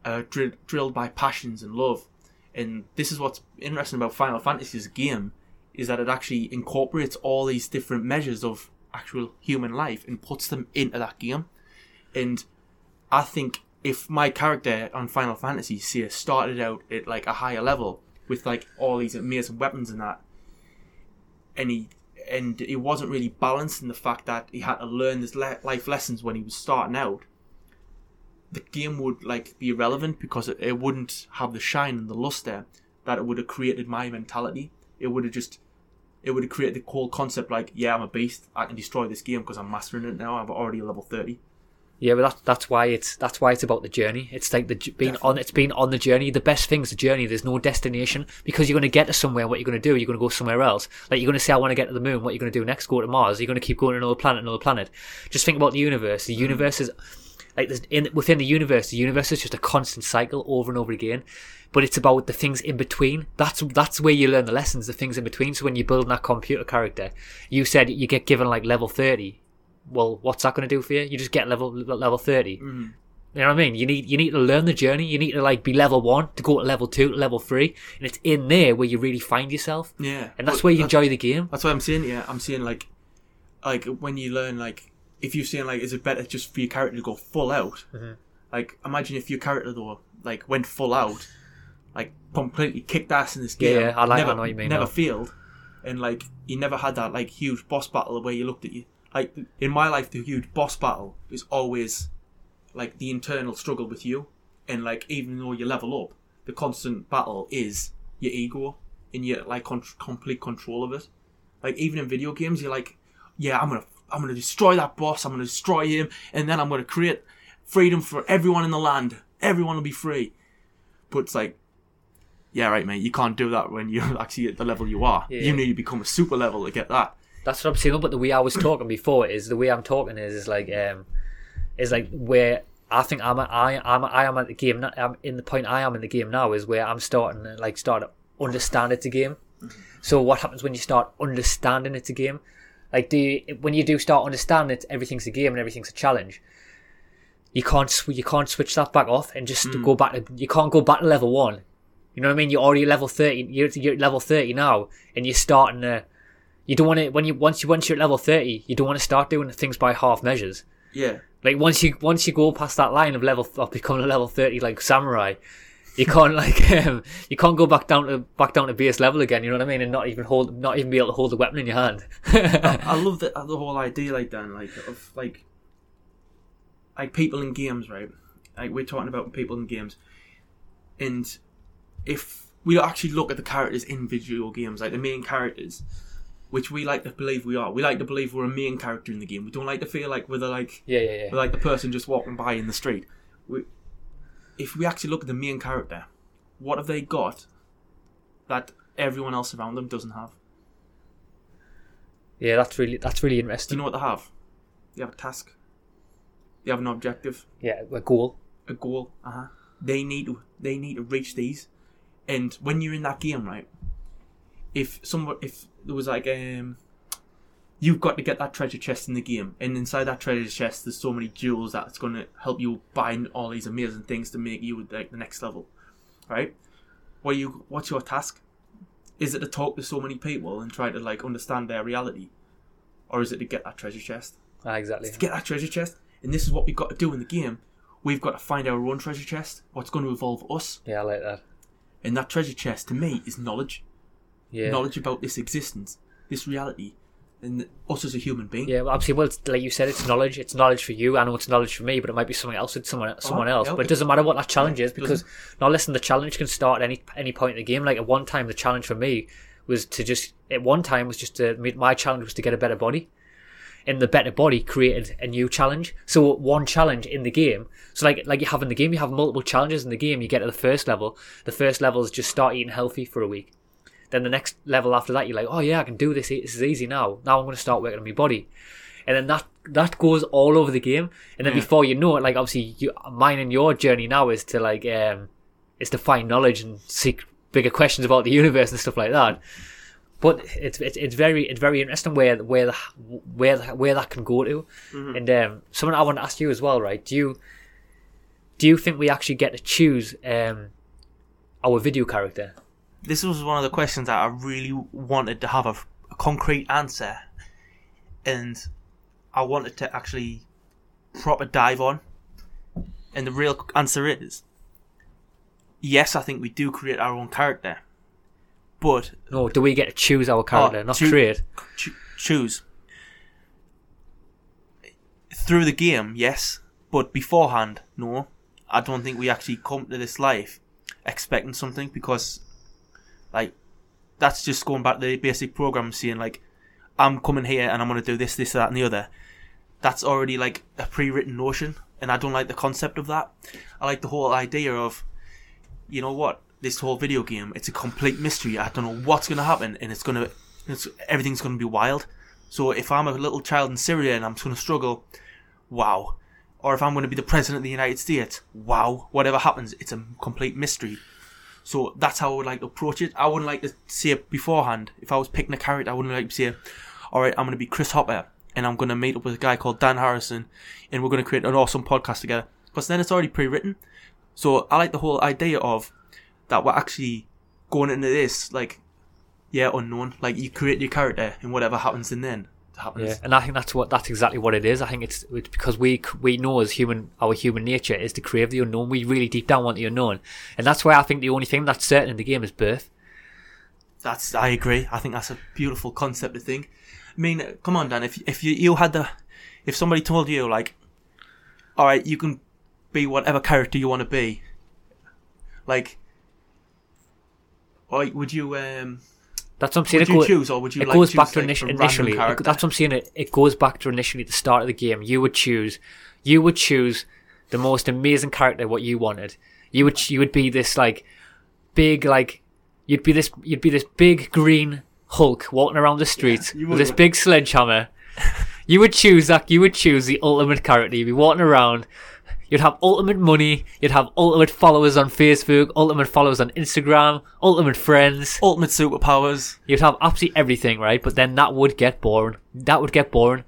uh, drill- drilled by passions and love. And this is what's interesting about Final Fantasy's game is that it actually incorporates all these different measures of actual human life and puts them into that game. And I think if my character on Final Fantasy say started out at like a higher level with like all these amazing weapons and that, and he and it wasn't really balanced in the fact that he had to learn his le- life lessons when he was starting out. The game would like be irrelevant because it, it wouldn't have the shine and the luster that it would have created my mentality. It would have just it would have created the whole concept like, yeah, I'm a beast. I can destroy this game because I'm mastering it now. I'm already level thirty. Yeah, but that's that's why it's that's why it's about the journey. It's like the being on it's being on the journey. The best thing is the journey. There's no destination because you're going to get to somewhere. What you're going to do? You're going to go somewhere else. Like you're going to say, I want to get to the moon. What you're going to do next? Go to Mars. You're going to keep going to another planet, another planet. Just think about the universe. The mm. universe is like there's in within the universe. The universe is just a constant cycle over and over again. But it's about the things in between. That's that's where you learn the lessons. The things in between. So when you're building that computer character, you said you get given like level thirty well, what's that going to do for you? You just get level level 30 mm-hmm. You know what I mean? You need you need to learn the journey. You need to like be level one to go to level two, to level three, and it's in there where you really find yourself. Yeah, and that's where you enjoy the game. That's what I'm saying. Yeah, I'm saying like, like when you learn like, if you're saying like, is it better just for your character to go full out? Mm-hmm. Like, imagine if your character though, like, went full out, like completely kicked ass in this game. yeah, I like- I never, know what you mean Never now. failed, and like you never had that like huge boss battle where you looked at you. Like in my life, the huge boss battle is always like the internal struggle with you, and like even though you level up, the constant battle is your ego and your like con- complete control of it. Like even in video games, you're like, yeah, I'm gonna I'm gonna destroy that boss. I'm gonna destroy him, and then I'm gonna create freedom for everyone in the land. Everyone will be free. But it's like, yeah, right, mate. You can't do that when you're actually at the level you are. Yeah. You need to become a super level to get that. That's what I'm saying. But the way I was talking before is the way I'm talking is is like um is like where I think I'm at, I I'm I am at the game. now- I'm in the point I am in the game now is where I'm starting to like start to understand it's a game. So what happens when you start understanding it's a game? Like do you, when you do start understanding it, everything's a game and everything's a challenge. You can't sw- you can't switch that back off and just hmm. go back to you can't go back to level one. You know what I mean? You're already level thirty. You're, you're at level thirty now, and you're starting to. You don't want to when you once you once you're at level thirty, you don't want to start doing things by half measures. Yeah. Like once you once you go past that line of level of becoming a level thirty like samurai, you can't like um, you can't go back down to back down to base level again. You know what I mean? And not even hold not even be able to hold the weapon in your hand. I love the the whole idea like Dan, like of like like people in games, right? Like we're talking about people in games, and if we actually look at the characters in video games, like the main characters, which we like to believe we are, we like to believe we're a main character in the game. We don't like to feel like we're the like yeah, yeah, yeah. we're like the person just walking by in the street. We, if we actually look at the main character, what have they got that everyone else around them doesn't have? Yeah, that's really that's really Do interesting. you know what they have? They have a task. They have an objective, Yeah, a goal. a goal. Uh huh. They need to. They need to reach these. And when you're in that game, right? If someone, if there was like um, you've got to get that treasure chest in the game, and inside that treasure chest, there's so many jewels that's going to help you buy all these amazing things to make you like the next level, right? What you? What's your task? Is it to talk to so many people and try to like understand their reality, or is it to get that treasure chest? Ah, exactly. to get that treasure chest. And this is what we've got to do in the game. We've got to find our own treasure chest. What's going to evolve us? Yeah, I like that. And that treasure chest, to me, is knowledge. Yeah. knowledge about this existence, this reality, us as a human being. Yeah, well, obviously, well, it's, like you said, it's knowledge. It's knowledge for you. I know it's knowledge for me, but it might be something else with someone someone else. Oh, yeah, But it doesn't matter what that challenge is because now listen, the challenge can start at any any point in the game. Like at one time, the challenge for me was to just at one time was just to my challenge was to get a better body. And the better body created a new challenge. So one challenge in the game. So like like you have in the game, you have multiple challenges in the game. You get to the first level. The first level is just start eating healthy for a week. Then the next level after that, you're like, oh yeah, I can do this. This is easy now. Now I'm going to start working on my body, and then that that goes all over the game. And then Yeah. before you know it, like obviously, you, mine and your journey now is to like um, is to find knowledge and seek bigger questions about the universe and stuff like that. But it's it's, it's very it's very interesting where where the, where the, where that can go to. And um, something I want to ask you as well, right? Do you do you think we actually get to choose um, our video character? This was one of the questions that I really wanted to have a, a concrete answer, and I wanted to actually proper dive on. And the real answer is yes, I think we do create our own character, but No, do we get to choose our character, oh, not choo- create? cho- choose through the game, yes, but beforehand, no. I don't think we actually come to this life expecting something because, like, that's just going back to the basic program, saying like, I'm coming here and I'm gonna do this, this, that, and the other. That's already like a pre-written notion, and I don't like the concept of that. I like the whole idea of, you know what, this whole video game, it's a complete mystery. I don't know what's gonna happen, and it's gonna, it's, everything's gonna be wild. So if I'm a little child in Syria and I'm gonna struggle, wow. Or if I'm gonna be the president of the United States, wow. Whatever happens, it's a complete mystery. So that's how I would like to approach it. I wouldn't like to say beforehand. If I was picking a character, I wouldn't like to say, all right, I'm going to be Chris Hopper and I'm going to meet up with a guy called Dan Harrison and we're going to create an awesome podcast together. Because then it's already pre-written. So I like the whole idea of that we're actually going into this, like, yeah, unknown. Like, you create your character and whatever happens in then happens. Yeah, and I think that's what that's exactly what it is. I think it's, it's because we we know as human our human nature is to crave the unknown. We really deep down want the unknown, and that's why I think the only thing that's certain in the game is birth. That's I agree. I think that's a beautiful concept to think. I mean, come on, Dan. If if you you had the, if somebody told you like, all right, you can be whatever character you want to be, like, or would you um That's what I'm saying. would it you go- choose or would you it like goes choose, back to like, initi- a random initially. It- character? that's what I'm saying. It, it goes back to initially the start of the game. You would choose, you would choose the most amazing character what you wanted. You would you would be this like big like you'd be this you'd be this big green Hulk walking around the streets with this big sledgehammer. you would choose that. You would choose the ultimate character. You'd be walking around. You'd have ultimate money. You'd have ultimate followers on Facebook, ultimate followers on Instagram, ultimate friends. ultimate superpowers. You'd have absolutely everything, right? But then that would get boring. That would get boring.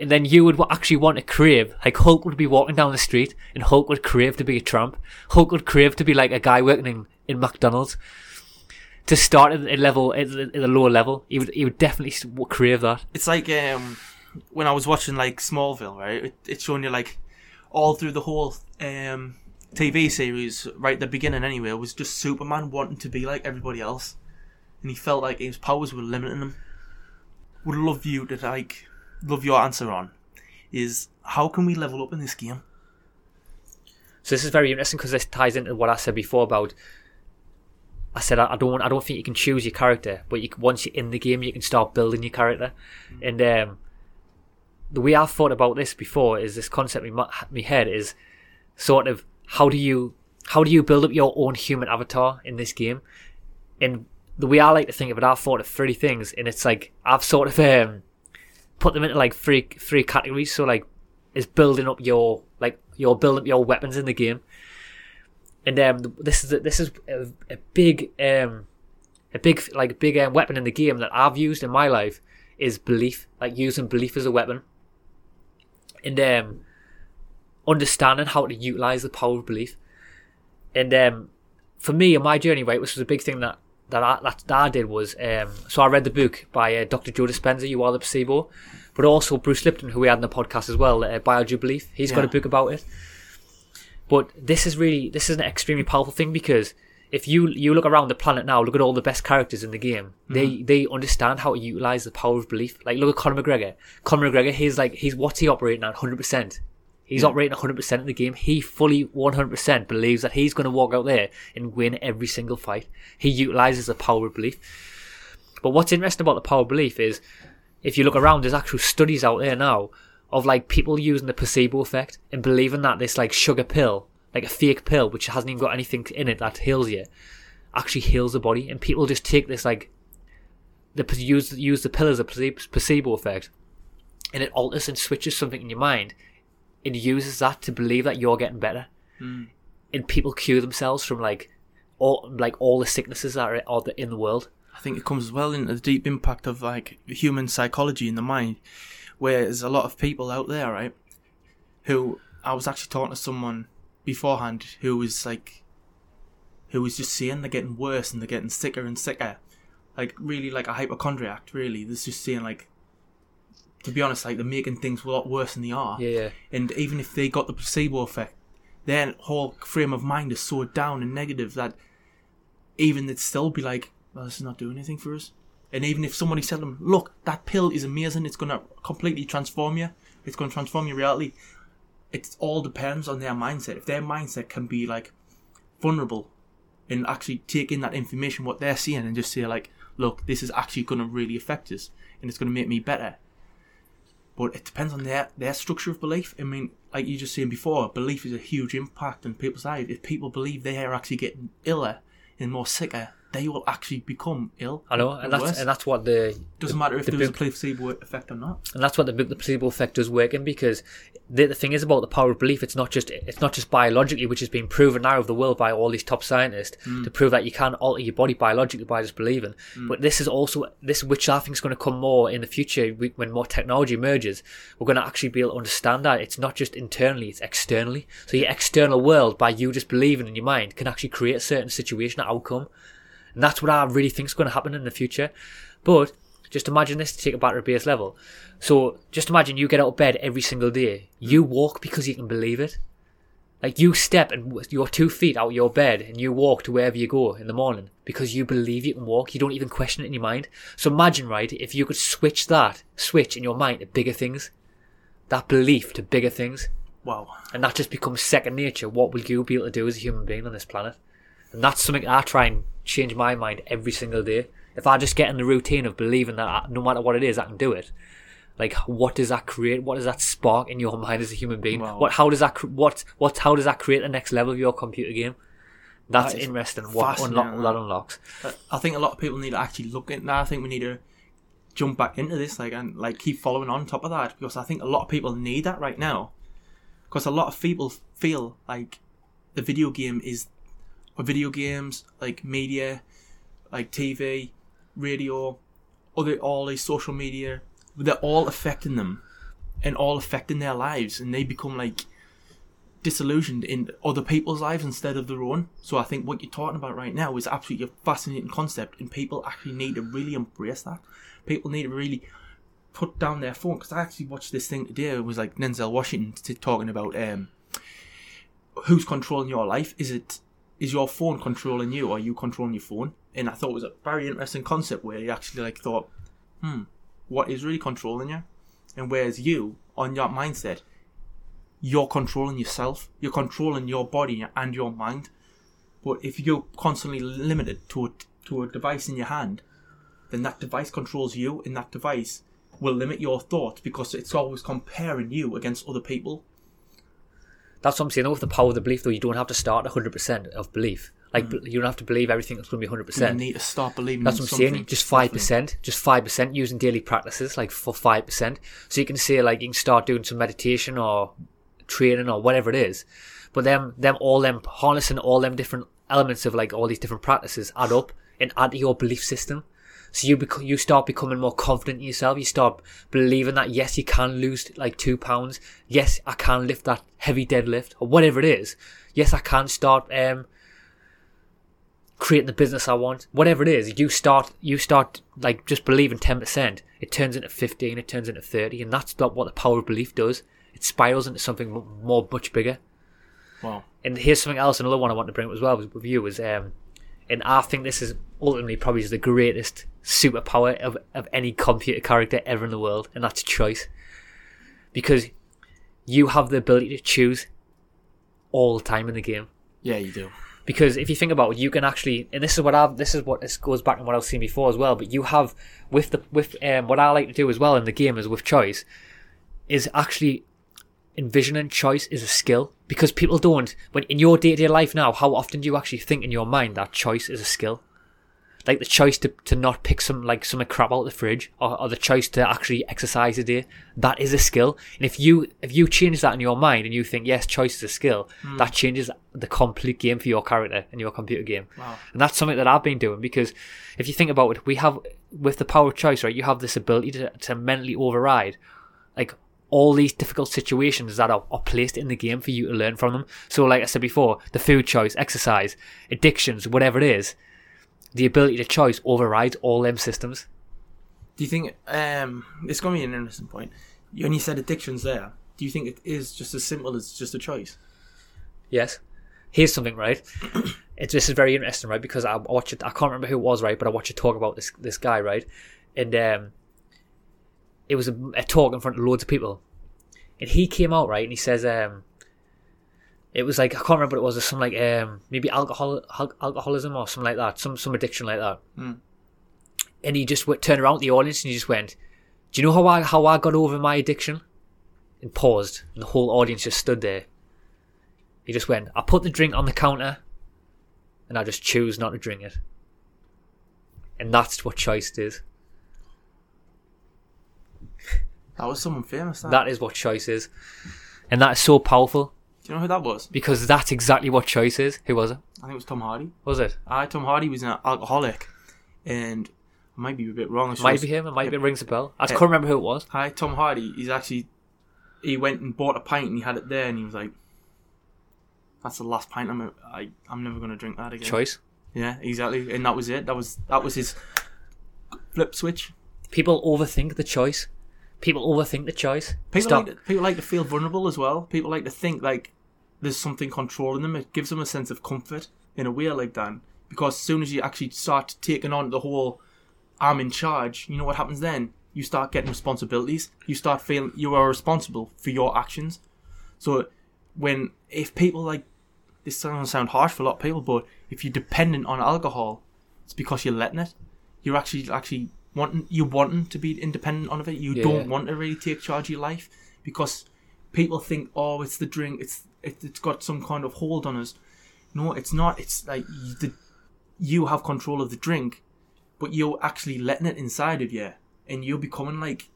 And then you would actually want to crave. Like Hulk would be walking down the street, and Hulk would crave to be a tramp. Hulk would crave to be like a guy working in, in McDonald's. To start at a level, at the, lower level, he would he would definitely crave that. It's like um when I was watching like Smallville, right? It, it's showing you like all through the whole um TV series, right at the beginning anyway, was just Superman wanting to be like everybody else, and he felt like his powers were limiting him. Would love you to like love your answer on is how can we level up in this game? So this is very interesting because this ties into what I said before about. I said I, I don't. I don't think you can choose your character, but you once you're in the game, you can start building your character. And um, the way I've thought about this before is this concept in my, head is sort of how do you how do you build up your own human avatar in this game? And the way I like to think of it, I've thought of three things, and it's like I've sort of um, put them into like three three categories. So like is building up your like you're building up your weapons in the game. And um, this is a, this is a, a big um, a big like big um, weapon in the game that I've used in my life is belief, like using belief as a weapon, and um, understanding how to utilize the power of belief. And um, for me, in my journey, right, which was a big thing that that I, that, that I did was um, so I read the book by uh, Dr. Joe Dispenza, You Are the Placebo, but also Bruce Lipton, who we had in the podcast as well, uh, Biology Belief. He's got a book about it. But this is really this is an extremely powerful thing because if you you look around the planet now, look at all the best characters in the game. Mm-hmm. They they understand how to utilize the power of belief. Like look at Conor McGregor. Conor McGregor, he's like he's what's he operating at? Hundred percent. He's operating 100% in the game. He fully 100% believes that he's going to walk out there and win every single fight. He utilizes the power of belief. But what's interesting about the power of belief is if you look around, there's actual studies out there now of like people using the placebo effect and believing that this like sugar pill, like a fake pill, which hasn't even got anything in it that heals you, actually heals the body. And people just take this like, the use use the pill as a placebo effect, and it alters and switches something in your mind. It uses that to believe that you're getting better, hmm. and people cure themselves from like all like all the sicknesses that are there in the world. I think it comes as well into the deep impact of like human psychology in the mind, where there's a lot of people out there, right? Who I was actually talking to someone beforehand who was like, who was just saying they're getting worse and they're getting sicker and sicker, like really like a hypochondriac. Really, this just saying like, to be honest, like they're making things a lot worse than they are. Yeah, yeah. And even if they got the placebo effect, their whole frame of mind is so down and negative that even they'd still be like, well, this is not doing anything for us. And even if somebody said to them, look, that pill is amazing, it's going to completely transform you, it's going to transform your reality, it all depends on their mindset. If their mindset can be like vulnerable and actually take in that information, what they're seeing, and just say, like, look, this is actually going to really affect us and it's going to make me better. But it depends on their, their structure of belief. I mean, like you just saying before, belief is a huge impact on people's lives. If people believe they are actually getting iller and more sicker, they will actually become ill. I know, and that's worse. and that's what the doesn't matter if the there was a placebo effect or not. and that's what the, the placebo effect does work in because the, the thing is about the power of belief it's not just it's not just biologically which has been proven now of the world by all these top scientists mm. to prove that you can alter your body biologically by just believing mm. but this is also this which i think is going to come more in the future when more technology emerges we're going to actually be able to understand that it's not just internally it's externally so your external world by you just believing in your mind can actually create a certain situation outcome and that's what I really think is going to happen in the future. But just imagine this to take it back to base level. So just imagine you get out of bed every single day. You walk because you can believe it. Like you step and your two feet out your bed and you walk to wherever you go in the morning because you believe you can walk. You don't even question it in your mind. So imagine, right, if you could switch that switch in your mind to bigger things, that belief to bigger things, Wow. and that just becomes second nature. What will you be able to do as a human being on this planet? And that's something I try and change my mind every single day. If I just get in the routine of believing that I, no matter what it is, I can do it. Like, what does that create? What does that spark in your mind as a human being? Wow. What? How does that? What? What? How does that create the next level of your computer game? That's That interesting. What unlock, that. unlocks. I think a lot of people need to actually look at that. I think we need to jump back into this, like, and like keep following on top of that because I think a lot of people need that right now. Because a lot of people feel like the video game is, or video games like media, like TV, radio, other all these social media, they're all affecting them, and all affecting their lives, and they become like disillusioned in other people's lives instead of their own. So I think what you're talking about right now is absolutely a fascinating concept, and people actually need to really embrace that. People need to really put down their phone because I actually watched this thing today. It was like Denzel Washington talking about um, who's controlling your life. Is it is your phone controlling you, or are you controlling your phone? And I thought it was a very interesting concept where he actually like thought, hmm, what is really controlling you, and whereas you on your mindset you're controlling yourself, you're controlling your body and your mind. But if you're constantly limited to a, to a device in your hand, then that device controls you, and that device will limit your thoughts because it's always comparing you against other people. That's what I'm saying. though, With the power of the belief, though, you don't have to start 100% of belief. Like mm. you don't have to believe everything that's going to be 100%. You need to start believing. That's what I'm saying. Just five percent, just five percent using daily practices, like for five percent. So you can say like you can start doing some meditation or training or whatever it is. But them, them all them harnessing all them different elements of like all these different practices add up and add to your belief system. So you bec- you start becoming more confident in yourself. You start believing that yes, you can lose like two pounds. Yes, I can lift that heavy deadlift or whatever it is. Yes, I can start um, creating the business I want, whatever it is, you start you start like just believing ten percent. It turns into fifteen, it turns into thirty, and that's not what the power of belief does. It spirals into something more, much bigger. Wow. And here's something else, another one I want to bring up as well with you is um, and I think this is ultimately probably just the greatest superpower of, of any computer character ever in the world, and that's choice. Because you have the ability to choose all the time in the game. Yeah, you do. Because if you think about it, you can actually, and this is what I've, this is what this goes back to what I've seen before as well. But you have with the with um, what I like to do as well in the game is with choice, is actually envisioning choice is a skill because people don't when in your day to day life now. How often do you actually think in your mind that choice is a skill? Like the choice to, to not pick some like some crap out of the fridge, or, or the choice to actually exercise a day, that is a skill. And if you if you change that in your mind and you think yes, choice is a skill, hmm. that changes the complete game for your character in your computer game. Wow. And that's something that I've been doing because if you think about it, we have with the power of choice, right? You have this ability to, to mentally override like all these difficult situations that are, are placed in the game for you to learn from them. So, like I said before, the food choice, exercise, addictions, whatever it is, the ability to choice overrides all them systems. Do you think um, it's going to be an interesting point? You only said addictions there. Do you think it is just as simple as just a choice? Yes. Here's something, right? it's this is very interesting, right? Because I watch it. I can't remember who it was, right? But I watched a talk about this this guy, right? And um, it was a, a talk in front of loads of people, and he came out right, and he says, um, it was like I can't remember what it was. Was some like um maybe alcohol alcoholism or something like that, some some addiction like that. Hmm. And he just went, turned around the audience and he just went, "Do you know how I how I got over my addiction?" And paused, and the whole audience just stood there. He just went, "I put the drink on the counter, and I just choose not to drink it." And that's what choice is. That was someone famous. That. That is what choice is, and that is so powerful Do you know who that was? because that's exactly what choice is. Who was it? I think it was Tom Hardy. Was it? I Tom Hardy was an alcoholic, and I might be a bit wrong. It Might be him. It might be rings a bell. I just Yeah. can't remember who it was. Hi, Tom Hardy. He's actually he went and bought a pint and he had it there and he was like, "That's the last pint I'm I, I'm never gonna drink that again." Choice. Yeah, exactly. And that was it. That was that was his flip switch. People overthink the choice. People overthink the choice. People Stop. like to, people like to feel vulnerable as well. People like to think like there's something controlling them. It gives them a sense of comfort in a way like that. Because as soon as you actually start taking on the whole I'm in charge, you know what happens then? You start getting responsibilities. You start feeling you are responsible for your actions. So when if people like this doesn't sound harsh for a lot of people, but if you're dependent on alcohol, it's because you're letting it. You're actually actually wanting you wanting to be independent on of it. You Yeah. don't want to really take charge of your life because people think, oh, it's the drink. It's it, it's got some kind of hold on us. No, it's not. It's like you, the, you have control of the drink, but you're actually letting it inside of you, and you're becoming like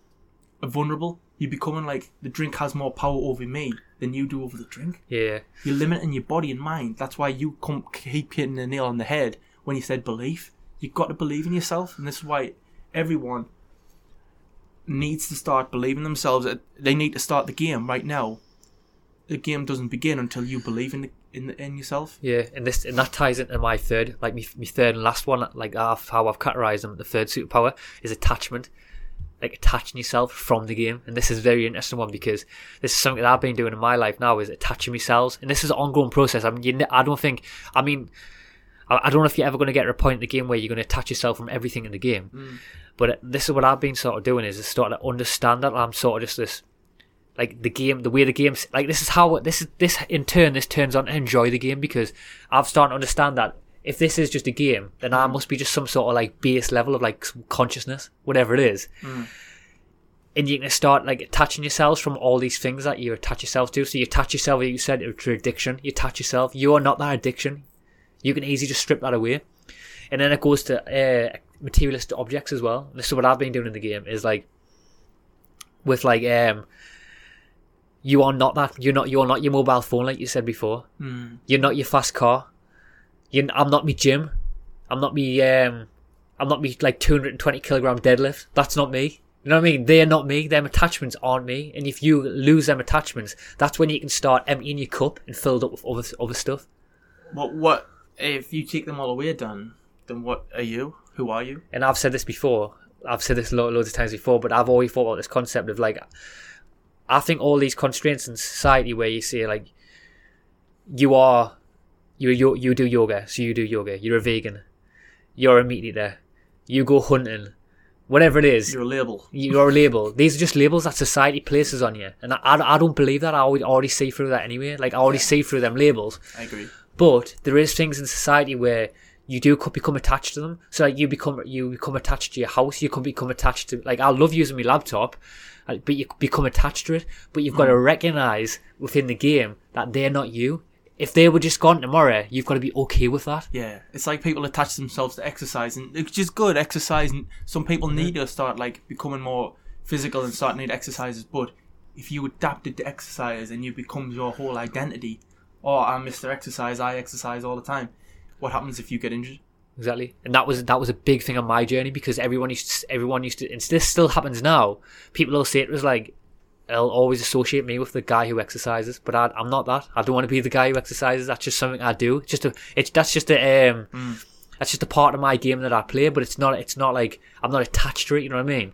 vulnerable. You're becoming like the drink has more power over me than you do over the drink. Yeah. You're limiting your body and mind. That's why you come, keep hitting the nail on the head when you said belief. You've got to believe in yourself, and this is why everyone needs to start believing themselves. They need to start the game right now. The game doesn't begin until you believe in the, in the, in yourself. Yeah, and this and that ties into my third, like me third and last one, like how I've categorized them. The third superpower is attachment, like attaching yourself from the game. And this is a very interesting one because this is something that I've been doing in my life now is attaching myself, and this is an ongoing process. I mean, you, I don't think, I mean, I, I don't know if you're ever going to get to a point in the game where you're going to attach yourself from everything in the game. Hmm. But uh, this is what I've been sort of doing is starting to understand that I'm sort of just this like the game, the way the game's like this is how this is this in turn this turns on to enjoy the game because I've started to understand that if this is just a game, then I hmm. must be just some sort of like base level of like consciousness, whatever it is. Hmm. And you can start like attaching yourselves from all these things that you attach yourself to. So you attach yourself, like you said, to addiction. You attach yourself. You are not that addiction. You can easily just strip that away. And then it goes to uh, materialistic objects as well. This is what I've been doing in the game. Is like with like um you are not that you're not you're not your mobile phone like you said before Mm. you're not your fast car you i'm not me gym i'm not me um i'm not me like 220 kilogram deadlift that's not me you know what i mean they're not me them attachments aren't me and if you lose them attachments that's when you can start emptying your cup and fill it up with other, other stuff What what if you take them all away, Dan? Then what are you? Who are you? and I've said this before. I've said this lo- loads of times before, but I've always thought about this concept of like, I think all these constraints in society where you say like, you are, you yo- you do yoga, so you do yoga. You're a vegan. You're a meat eater. You go hunting. Whatever it is, You're a label. you're a label. These are just labels that society places on you, and I, I, I don't believe that. I already, already see through that anyway. Like I already see through them labels. I agree. But there is things in society where you do become attached to them. So like you become you become attached to your house. You can become attached to like I love using my laptop, uh, but you become attached to it. But you've got to recognize within the game that they're not you. If they were just gone tomorrow, you've got to be okay with that. Yeah, it's like people attach themselves to exercise, and it's just good exercise. And some people need to start like becoming more physical and start need exercises. But if you adapted to exercise and you become your whole identity, oh, I'm Mr. Exercise, I exercise all the time. What happens if you get injured? Exactly, and that was that was a big thing on my journey because everyone used to, everyone used to, and this still happens now. People will say it was like, they'll always associate me with the guy who exercises, but I, I'm not that. I don't want to be the guy who exercises. That's just something I do. It's just a, it's that's just a, um, that's just a part of my game that I play. But it's not, it's not like I'm not attached to it. You know what I mean?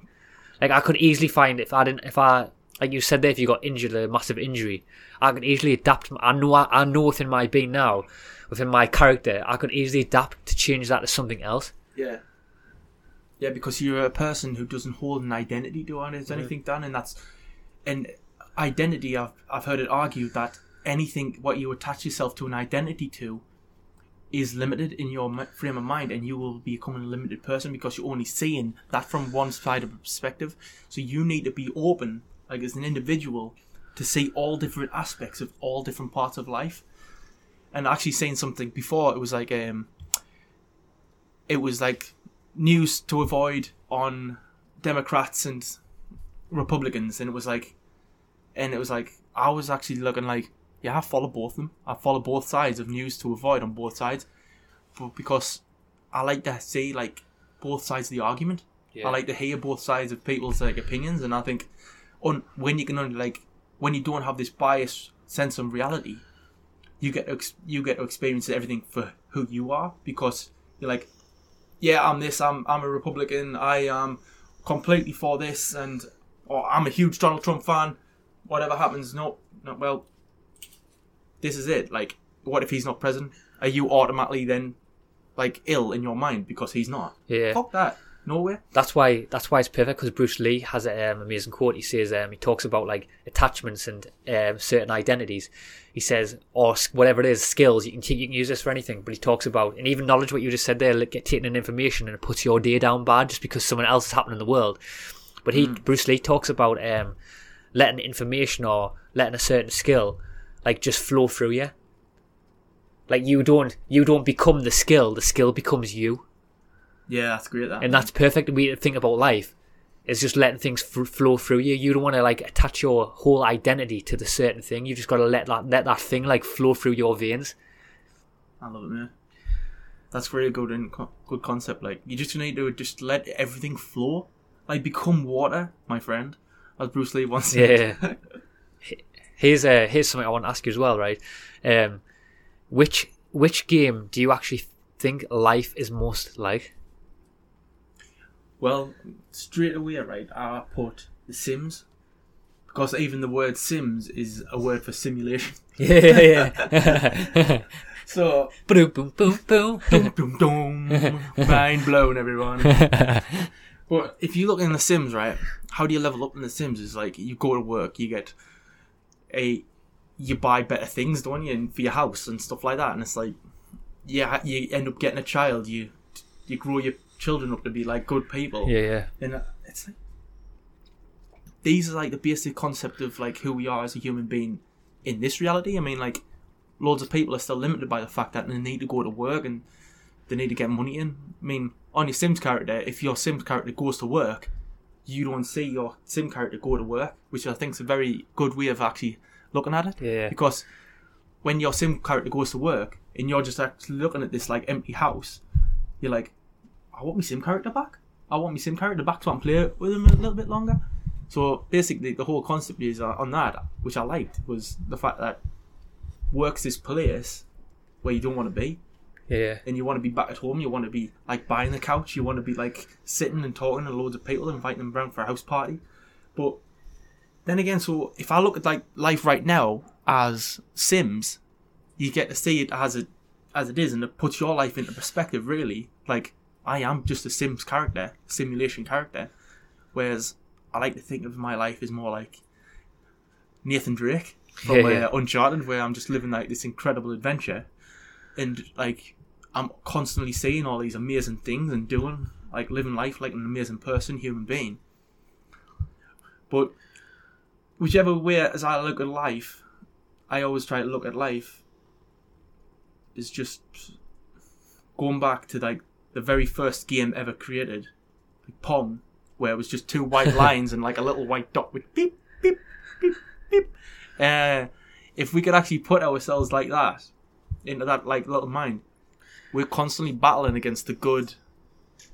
Like I could easily find if I didn't, if I, like you said there, if you got injured, a massive injury, I could easily adapt. I know, I know within my being now, within my character, I could easily adapt to change that to something else. Yeah. Yeah, because you're a person who doesn't hold an identity to it, anything done, and that's and identity. I've I've heard it argued that anything what you attach yourself to an identity to is limited in your frame of mind, and you will become a limited person because you're only seeing that from one side of a perspective. So you need to be open, like as an individual, to see all different aspects of all different parts of life. And actually saying something before, it was like um, it was like news to avoid on Democrats and Republicans, and it was like, and it was like I was actually looking like, yeah, I follow both of them. I follow both sides of news to avoid on both sides, but because I like to see like both sides of the argument. I like to hear both sides of people's like opinions, and I think, on when you can only like when you don't have this biased sense of reality, you get ex- you get to experience everything for who you are because you're like, yeah, I'm this, I'm I'm a Republican, I am completely for this, and or I'm a huge Donald Trump fan. Whatever happens, no, no, well, this is it. Like, what if he's not president? Are you automatically then like ill in your mind because he's not? Yeah. Fuck that. No way. that's why that's why it's perfect because Bruce Lee has an um, amazing quote. He says um, he talks about like attachments and um, certain identities. He says or whatever it is, skills you can t- you can use this for anything. But he talks about and even knowledge what you just said there, like get taking in information and it puts your day down bad just because someone else is happening in the world. But he Bruce Lee talks about um, letting information or letting a certain skill like just flow through you. Like you don't you don't become the skill, the skill becomes you Yeah, that's great. That and that's perfect way to think about life is just letting things f- flow through you you don't want to like attach your whole identity to the certain thing you just got to let that let that thing like flow through your veins I love it, man. That's really good and co- good concept. Like you just need to just let everything flow, like become water, my friend, as Bruce Lee once said. yeah here's uh here's something i want to ask you as well right um which which game do you actually think life is most like well, straight away, right? I put The Sims because even the word Sims is a word for simulation. yeah yeah So boom boom boom boom dum dum dum, mind blown, everyone. But if you look in The Sims, right, how do you level up in The Sims? Is like you go to work, you get a, you buy better things, don't you, and for your house and stuff like that. And it's like, yeah, you end up getting a child. You you grow your children up to be like good people. yeah yeah And uh, it's like these are like the basic concept of like who we are as a human being in this reality. I mean, like loads of people are still limited by the fact that they need to go to work and they need to get money in. I mean, on your Sims character, if your Sims character goes to work, you don't see your Sim character go to work, which I think is a very good way of actually looking at it. Yeah. Because when your Sim character goes to work and you're just actually looking at this like empty house, you're like, I want my Sim character back. I want my Sim character back so I can play with him a little bit longer. So basically, the whole concept is uh, on that, which I liked, was the fact that work's this place where you don't want to be, yeah and you want to be back at home. You want to be like buying the couch. You want to be like sitting and talking to loads of people, inviting them around for a house party. But then again, so if I look at like life right now as Sims, you get to see it as a as it is, and it puts your life into perspective. Really, like I am just a Sims character, simulation character, whereas I like to think of my life as more like Nathan Drake from Yeah, yeah. Uh, Uncharted, where I'm just living like this incredible adventure, and like I'm constantly seeing all these amazing things and doing like living life like an amazing person, human being. But whichever way as I look at life, I always try to look at life is just going back to like the very first game ever created, like Pong, where it was just two white lines and like a little white dot with beep beep beep beep. Uh, if we could actually put ourselves like that into that like little mind, we're constantly battling against the good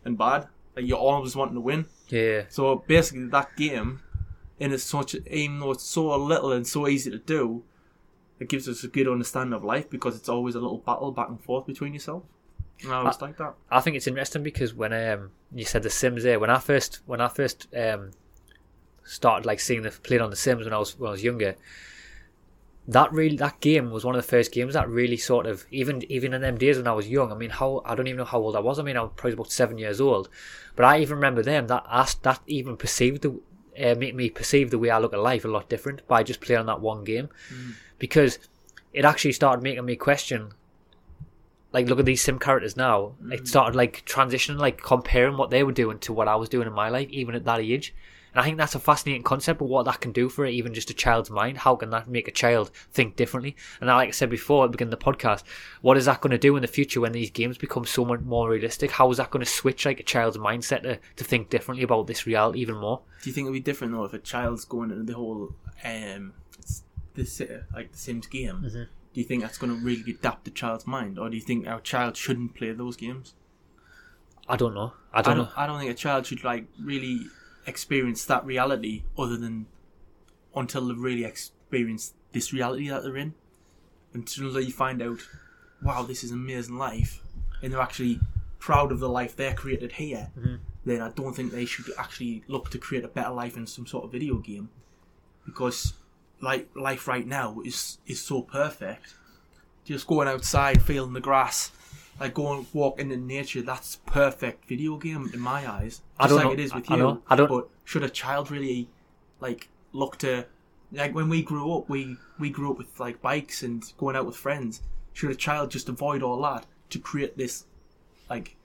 and bad. Like you're always wanting to win. Yeah. So basically, that game, in as such, even though it's so little and so easy to do, it gives us a good understanding of life because it's always a little battle back and forth between yourself. And I like that. I think it's interesting because when um you said the Sims there, when I first when I first um started like seeing the played on the Sims when I was when I was younger, that really that game was one of the first games that really sort of even even in them days when I was young. I mean, how I don't even know how old I was. I mean, I was probably about seven years old, but I even remember them that asked that even perceived the uh, make me perceive the way I look at life a lot different by just playing on that one game because it actually started making me question like look at these sim characters now. It started like transitioning like comparing what they were doing to what i was doing in my life even at that age. And i think that's a fascinating concept of what that can do for it, even just a child's mind how can that make a child think differently? And like i said before at the beginning of the podcast what is that going to do in the future when these games become so much more realistic? How is that going to switch like a child's mindset to, to think differently about this reality even more? Do you think it'd be different though if a child's going into the whole um, this like the Sims game? Mm-hmm. Do you think that's going to really adapt the child's mind, or do you think our child shouldn't play those games? i don't know i I don't, don't, know I don't think a child should like really experience that reality other than until they've really experienced this reality that they're in. Until they find out, wow, this is an amazing life, and they're actually proud of the life they're created here. Mm-hmm. Then I don't think they should actually look to create a better life in some sort of video game, because like life right now is is so perfect. Just going outside, feeling the grass, like going walking in the nature, that's perfect video game in my eyes. Just I don't like know- it is with I you. know. I don't- But should a child really like look to like when we grew up, we we grew up with like bikes and going out with friends. Should a child just avoid all that to create this like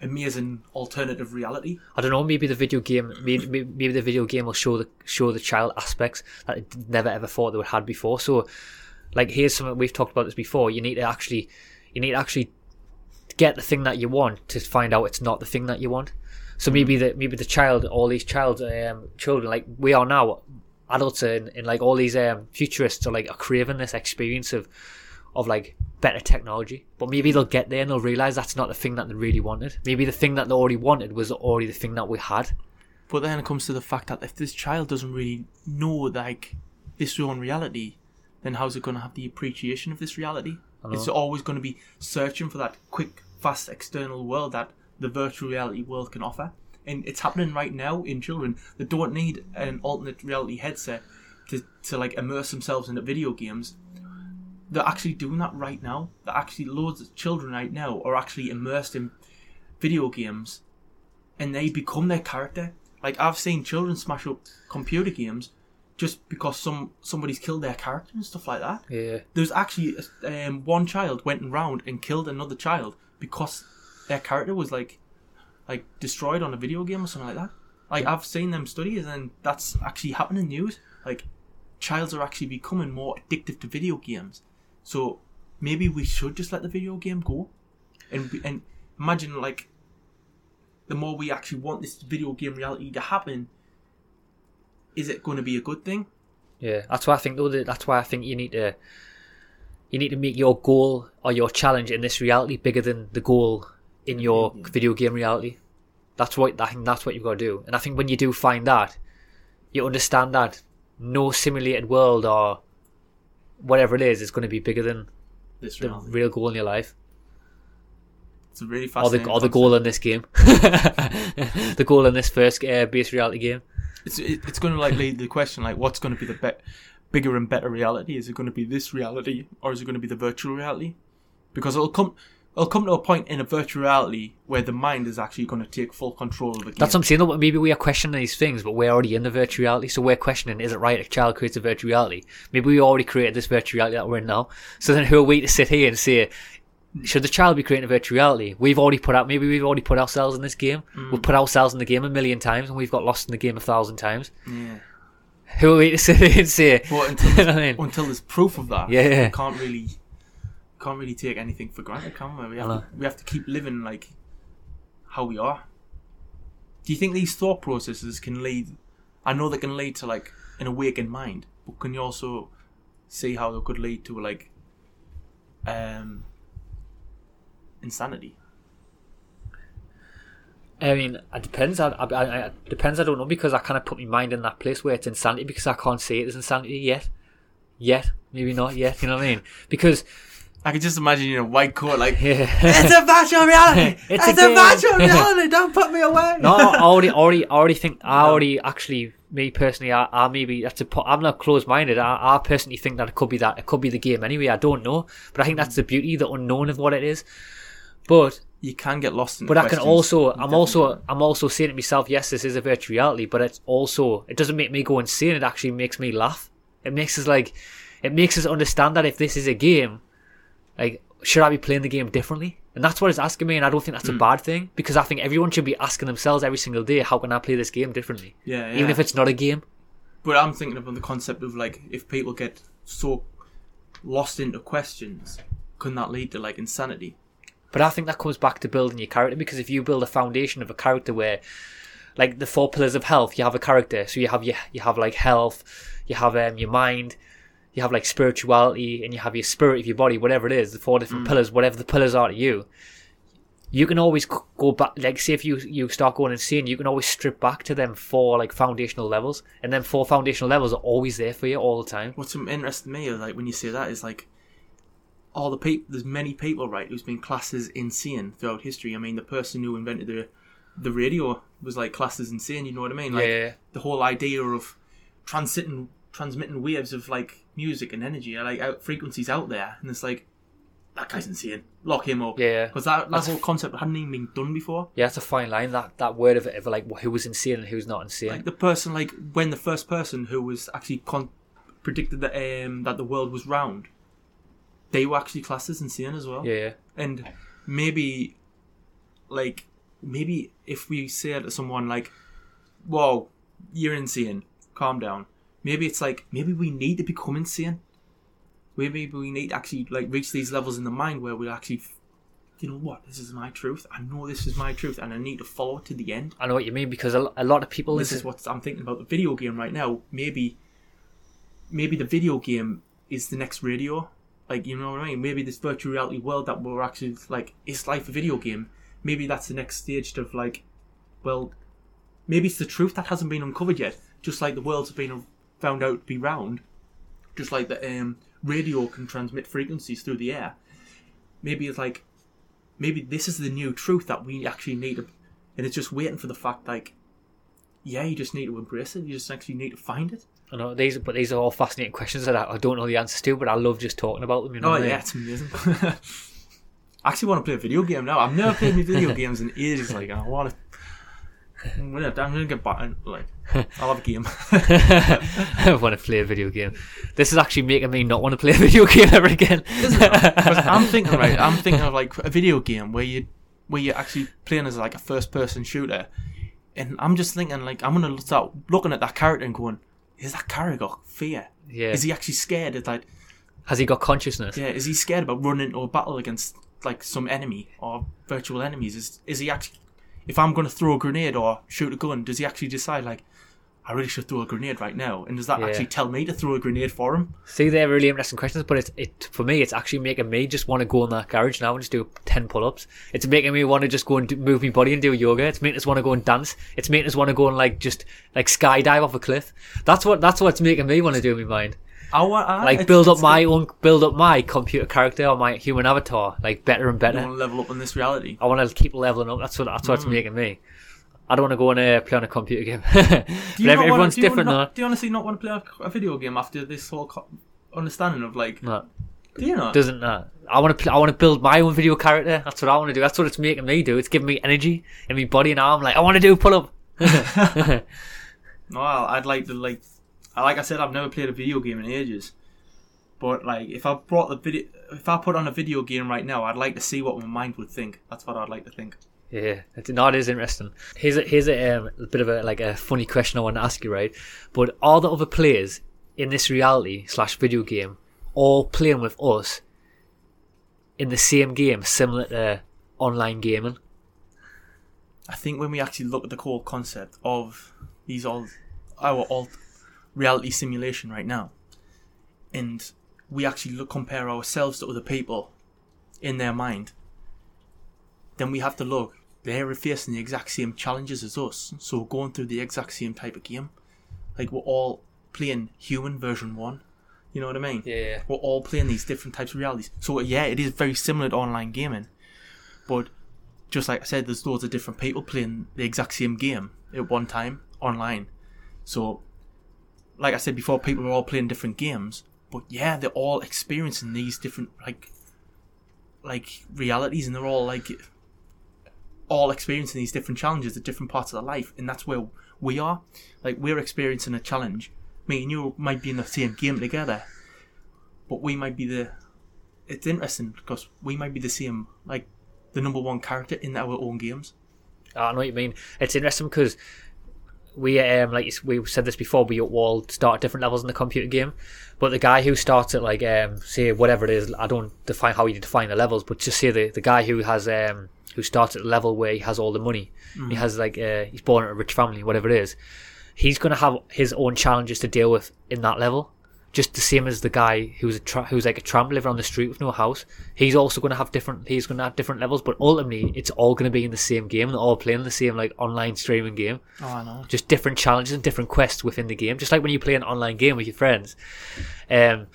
amazing alternative reality? I don't know. Maybe the video game, maybe, maybe the video game will show the show the child aspects that it never ever thought they would had before. So, like, here's something we've talked about this before. You need to actually, you need to actually get the thing that you want to find out it's not the thing that you want. So maybe the maybe the child, all these child um, children, like we are now, adults and, and like all these um, futurists are like are craving this experience of of like better technology. But maybe they'll get there and they'll realize that's not the thing that they really wanted. Maybe the thing that they already wanted was already the thing that we had. But then it comes to the fact that if this child doesn't really know like this own reality, then how's it going to have the appreciation of this reality? It's always going to be searching for that quick, fast external world that the virtual reality world can offer. And it's happening right now in children that don't need an alternate reality headset to, to like immerse themselves into video games. They're actually doing that right now. They're actually loads of children right now are actually immersed in video games and they become their character. Like I've seen children smash up computer games just because some somebody's killed their character and stuff like that. Yeah. There's actually um, one child went around and killed another child because their character was like like destroyed on a video game or something like that. Like I've seen them studies and that's actually happening in news. Like childs are actually becoming more addictive to video games. So maybe we should just let the video game go, and and imagine like the more we actually want this video game reality to happen, is it going to be a good thing? Yeah, that's why I think though. that- That's why I think you need to you need to make your goal or your challenge in this reality bigger than the goal in your Video game. video game reality. That's what I think. That's what you've got to do. And I think when you do find that, you understand that no simulated world or whatever it is is going to be bigger than This the reality. real goal in your life It's a really or fascinating. the or the goal in this game. the goal in this first uh, base reality game. It's it, it's going to like lead the question like what's going to be the be- bigger and better reality? Is it going to be this reality or is it going to be the virtual reality? because it'll come it'll come to a point in a virtual reality where the mind is actually going to take full control of the game. That's what I'm saying. though, but Maybe we are questioning these things, but we're already in the virtual reality, so we're questioning: Is it right a child creates a virtual reality? Maybe we already created this virtual reality that we're in now. So then, who are we to sit here and say? Should the child be creating a virtual reality? We've already put out. Maybe we've already put ourselves in this game. Mm. We've put ourselves in the game a million times, and we've got lost in the game a thousand times. yeah. Who are we to sit here and say? But until there's, I mean? until there's proof of that, Yeah, yeah. we can't really can't really take anything for granted, can we? We have, to, we have to keep living like how we are. Do you think these thought processes can lead? I know they can lead to like an awakened mind, but can you also see how they could lead to like um insanity? I mean, it depends. I, I, I, it depends. I don't know because I kind of put my mind in that place where it's insanity because I can't say it is insanity yet. Yet, maybe not yet. You know what I mean? Because I could just imagine you in a white coat, like yeah. it's a virtual reality. It's it's, a a, virtual reality. Don't put me away. no, I already, already, already think. I already actually, me personally, I, I maybe that's a. I'm not closed-minded. I, I personally think that it could be that. It could be the game anyway. I don't know, but I think that's the beauty, the unknown of what it is. But you can get lost in. But I can also, I'm also. I'm also saying to myself, yes, this is a virtual reality, but it's also, it doesn't make me go insane. It actually makes me laugh. It makes us like, it makes us understand that if this is a game, like, should I be playing the game differently? And that's what it's asking me, and I don't think that's a bad thing because I think everyone should be asking themselves every single day, how can I play this game differently? Yeah, Even if it's not a game. But I'm thinking about the concept of like if people get so lost into questions, can that lead to like insanity? But I think that comes back to building your character because if you build a foundation of a character where, like the four pillars of health, you have a character. So you have your, you have like health, you have um, your mind, you have like spirituality, and you have your spirit of your body, whatever it is, the four different mm. pillars, whatever the pillars are to you. You can always go back, like say if you you start going insane, you can always strip back to them four like foundational levels, and then four foundational levels are always there for you all the time. What's interesting to me is like when you say that is like all the people. There's many people right who's been classed as insane throughout history. I mean, the person who invented the the radio was like classed as insane. You know what I mean? Like Yeah. the whole idea of transmitting transmitting waves of like music and energy, like out frequencies out there, and it's like that guy's insane. Lock him up. Yeah. Because that, that That's- whole concept hadn't even been done before. Yeah, that's a fine line. That that word of it, of like who was insane and who's not insane. Like the person, like when the first person who was actually con- predicted that um, that the world was round, they were actually classed as insane as well. yeah. And maybe, like, maybe if we say to someone like, "Whoa, you're insane. Calm down." Maybe it's like maybe we need to become insane. Maybe we need to actually like reach these levels in the mind where we actually, you know what, this is my truth. I know this is my truth, and I need to follow it to the end. I know what you mean because a, lot of people this is what I'm thinking about the video game right now. Maybe, maybe the video game is the next radio. Like you know what I mean? Maybe this virtual reality world that we're actually like is life a video game. Maybe that's the next stage of like, well, maybe it's the truth that hasn't been uncovered yet. Just like the world's been found out to be round, just like the um, radio can transmit frequencies through the air. Maybe it's like, maybe this is the new truth that we actually need to, and it's just waiting for the fact like yeah, you just need to embrace it. You just actually need to find it. I know these, but these are all fascinating questions that I, I don't know the answers to, but I love just talking about them. You know Oh what I mean? yeah, it's amazing. I actually want to play a video game now. I've never played any video games in ages. Like I want to. I'm gonna, I'm gonna get back. Like I'll have a game. I want to play a video game. This is actually making me not want to play a video game ever again. I'm thinking right. I'm thinking of like a video game where you where you're actually playing as like a first person shooter, and I'm just thinking like I'm gonna start looking at that character and going, is that character got fear? Yeah. Is he actually scared? It's like Has he got consciousness? Yeah, is he scared about running into a battle against like some enemy or virtual enemies? Is is he actually if I'm gonna throw a grenade or shoot a gun, does he actually decide like I really should throw a grenade right now? And does that Yeah. actually tell me to throw a grenade for him? See, they're really interesting questions, but it's it for me. It's actually making me just want to go in that garage now and just do ten pull-ups. It's making me want to just go and do, move my body and do yoga. It's making us want to go and dance. It's making us want to go and like just like skydive off a cliff. That's what that's what's making me want to do in my mind. I want I, Like build up my own, build up my computer character or my human avatar, like better and better. I want to level up in this reality. I want to keep leveling up. That's what that's what's Mm. making me. I don't want to go and uh, play on a computer game. but Do every- not wanna- everyone's you different. Do you honestly not want to play a, a video game after this whole co- understanding of like? No, Do you not? doesn't that? I want to I want to build my own video character. That's what I want to do. That's what it's making me do. It's giving me energy in my body and arm. Like I want to do pull up. Well, I'd like to like, like I said, I've never played a video game in ages. But like, if I brought the video, if I put on a video game right now, I'd like to see what my mind would think. That's what I'd like to think. Yeah, it's, no, it is interesting. Here's a, here's a, um, a bit of a like a funny question I want to ask you, right? But all the other players in this reality slash video game all playing with us in the same game, similar to online gaming. I think when we actually look at the core concept of these all our alt reality simulation right now, and we actually look compare ourselves to other people in their mind, then we have to look. They're facing the exact same challenges as us, so we're going through the exact same type of game. Like we're all playing human version one. You know what I mean? Yeah. We're all playing these different types of realities. So yeah, it is very similar to online gaming, but just like I said, there's loads of different people playing the exact same game at one time online. So, like I said before, people are all playing different games, but yeah, they're all experiencing these different like like realities, and they're all like all experiencing these different challenges at different parts of their life, and that's where we are. Like we're experiencing a challenge. Me and you might be in the same game together, but we might be the. It's interesting because we might be the same, like the number one character in our own games. Ah, I know what you mean. It's interesting because we, um, like we said this before, we all start at different levels in the computer game. But the guy who starts at like, um, say whatever it is, I don't define how you define the levels, but just say the the guy who has um, who starts at the level where he has all the money, he has like uh, he's born in a rich family, whatever it is. He's gonna have his own challenges to deal with in that level. Just the same as the guy who's a tra- who's like a tramp living on the street with no house. He's also going to have different. He's going to have different levels, but ultimately, it's all going to be in the same game. They're all playing the same like online streaming game. Oh, I know. Just different challenges and different quests within the game. Just like when you play an online game with your friends. Um,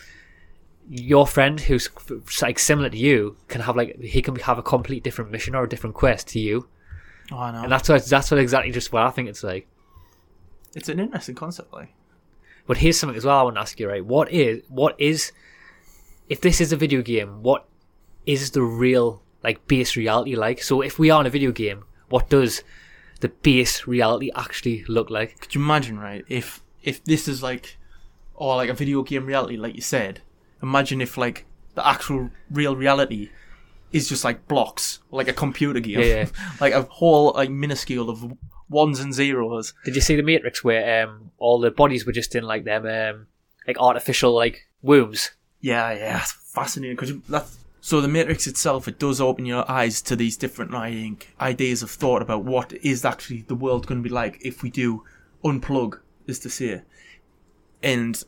your friend who's f- like similar to you can have like he can have a complete different mission or a different quest to you, Oh, I know. and that's what that's what exactly just what I think it's like. it's an interesting concept, like. But here's something as well I want to ask you, right? What is what is if this is a video game, what is the real like base reality like? So if we are in a video game, what does the base reality actually look like? Could you imagine, right? If if this is like, or like a video game reality, like you said, imagine if like the actual real reality is just like blocks, like a computer game, Yeah, yeah. like a whole like minuscule of ones and zeros. Did you see the Matrix where um all the bodies were just in like them um like artificial like wombs? Yeah, yeah, it's fascinating because that's so the Matrix itself. It does open your eyes to these different, I think, ideas of thought about what is actually the world going to be like if we do unplug, is to say, and.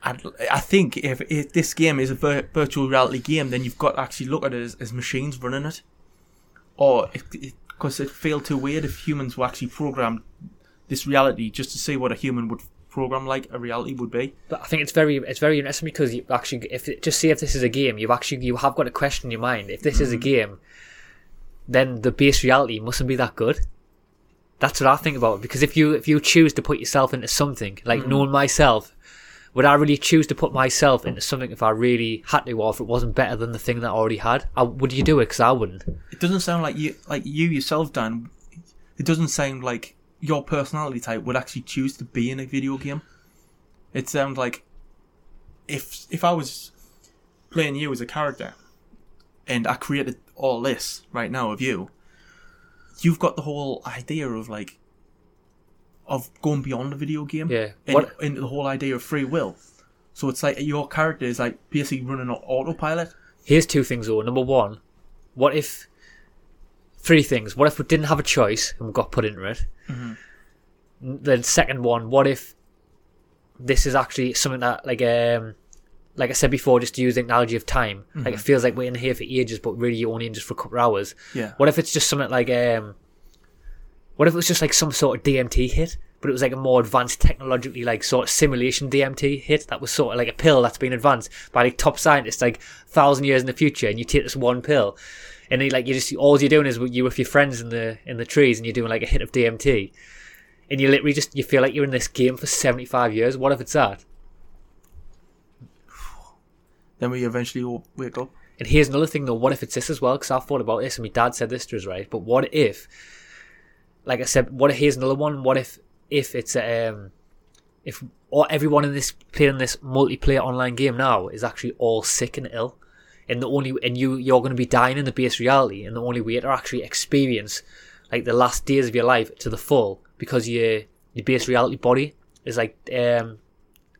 I'd, I think if, if this game is a vir- virtual reality game, then you've got to actually look at it as, as machines running it, or because it, it feel too weird if humans were actually programmed this reality just to see what a human would program like a reality would be. But I think it's very it's very interesting because you actually if it, just say if this is a game, you've actually you have got a question in your mind. If this is a mm. game, then the base reality mustn't be that good. That's what I think about it. Because if you if you choose to put yourself into something, like mm. knowing myself, would I really choose to put myself into something if I really had to, or if it wasn't better than the thing that I already had? I, would you do it? Because I wouldn't. It doesn't sound like you, like you yourself, Dan. It doesn't sound like your personality type would actually choose to be in a video game. It sounds like if if I was playing you as a character, and I created all this right now of you, you've got the whole idea of like of going beyond the video game. Yeah. And, the whole idea of free will. So it's like your character is like basically running on autopilot. Here's two things though. Number one, what if three things? What if we didn't have a choice and we got put into it? Then second one, what if this is actually something that like um like I said before, just to use the analogy of time, like it feels like we're in here for ages, but really you're only in just for a couple of hours. Yeah. What if it's just something like um what if it was just like some sort of DMT hit, but it was like a more advanced technologically like sort of simulation DMT hit that was sort of like a pill that's been advanced by like top scientists like thousand years in the future, and you take this one pill, and then, like you just all you're doing is you with your friends in the in the trees, and you're doing like a hit of DMT, and you literally just you feel like you're in this game for seventy five years. What if it's that? then we eventually all wake up. And here's another thing though. What if it's this as well? Because I've thought about this, and my dad said this to us, right? But what if, like I said, what if here's another one? What if if it's um if or everyone in this playing this multiplayer online game now is actually all sick and ill, and the only and you you're going to be dying in the base reality, and the only way to actually experience like the last days of your life to the full because your your base reality body is like um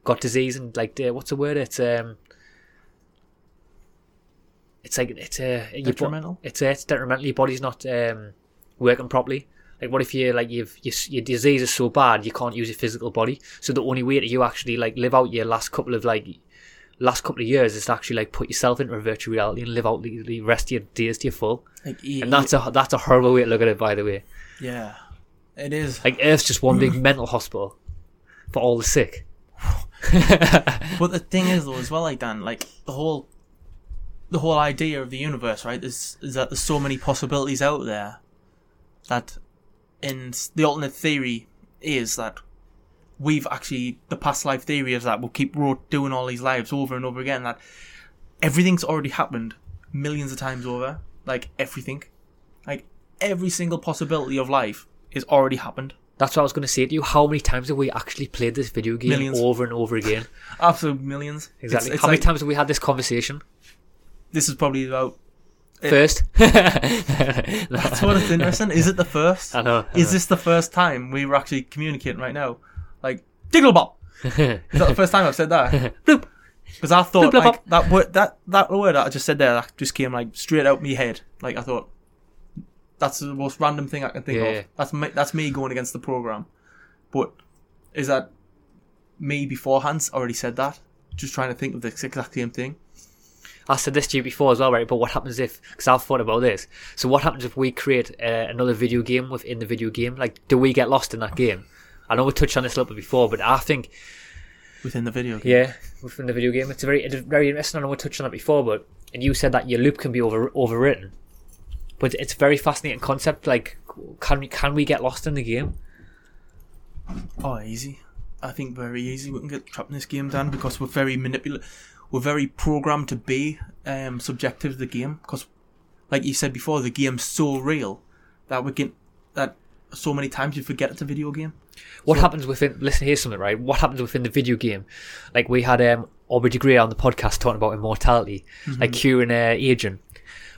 got disease and like uh, what's the word? It's um it's like it's uh, bo- Detrimental? it's uh, it's detrimental. Your body's not um working properly. Like what if you like you've your, your disease is so bad you can't use your physical body. So the only way that you actually like live out your last couple of like last couple of years is to actually like put yourself into a virtual reality and live out the, the rest of your days to your full. Like, And that's a that's a horrible way to look at it, by the way. yeah, it is. Like Earth's just one big mental hospital for all the sick. But the thing is, though, as well, like Dan, like the whole, the whole idea of the universe, right? Is is that there's so many possibilities out there, that, and the alternate theory is that we've actually the past life theory is that we'll keep doing all these lives over and over again. That everything's already happened millions of times over. Like everything, like every single possibility of life is already happened. That's what I was going to say to you. How many times have we actually played this video game Millions. over and over again? Absolute millions. Exactly. It's, it's How many like- times have we had this conversation? This is probably about First. That's what it's interesting. Is it the first? I know. I Is know. this the first time we were actually communicating right now? Like Digglebop. Is that the first time I've said that? Bloop. Because I thought Bloop, bloop, like that word that that word that I just said there that just came like straight out my head. Like I thought that's the most random thing I can think Yeah. of. That's me, that's me going against the program. But is that me beforehand already said that? Just trying to think of the exact same thing. I said this to you before as well, right? But what happens if? Because I've thought about this. So what happens if we create uh, another video game within the video game? Like, do we get lost in that game? I know we touched on this a little bit before, but I think Within the video game. yeah, within the video game, it's a very, it's very interesting. I know we touched on that before, but and you said that your loop can be over overwritten, but it's a very fascinating concept. Like, can we can we get lost in the game? Oh, easy. I think very easy. We can get trapped in this game, Dan, because we're very manipulative. We're very programmed to be um, subjective to the game. Because, like you said before, the game's so real that we can that so many times you forget it's a video game. What So- happens within? Listen, here's something, right? What happens within the video game? Like we had um, Aubrey de Grey on the podcast talking about immortality, like curing uh, aging.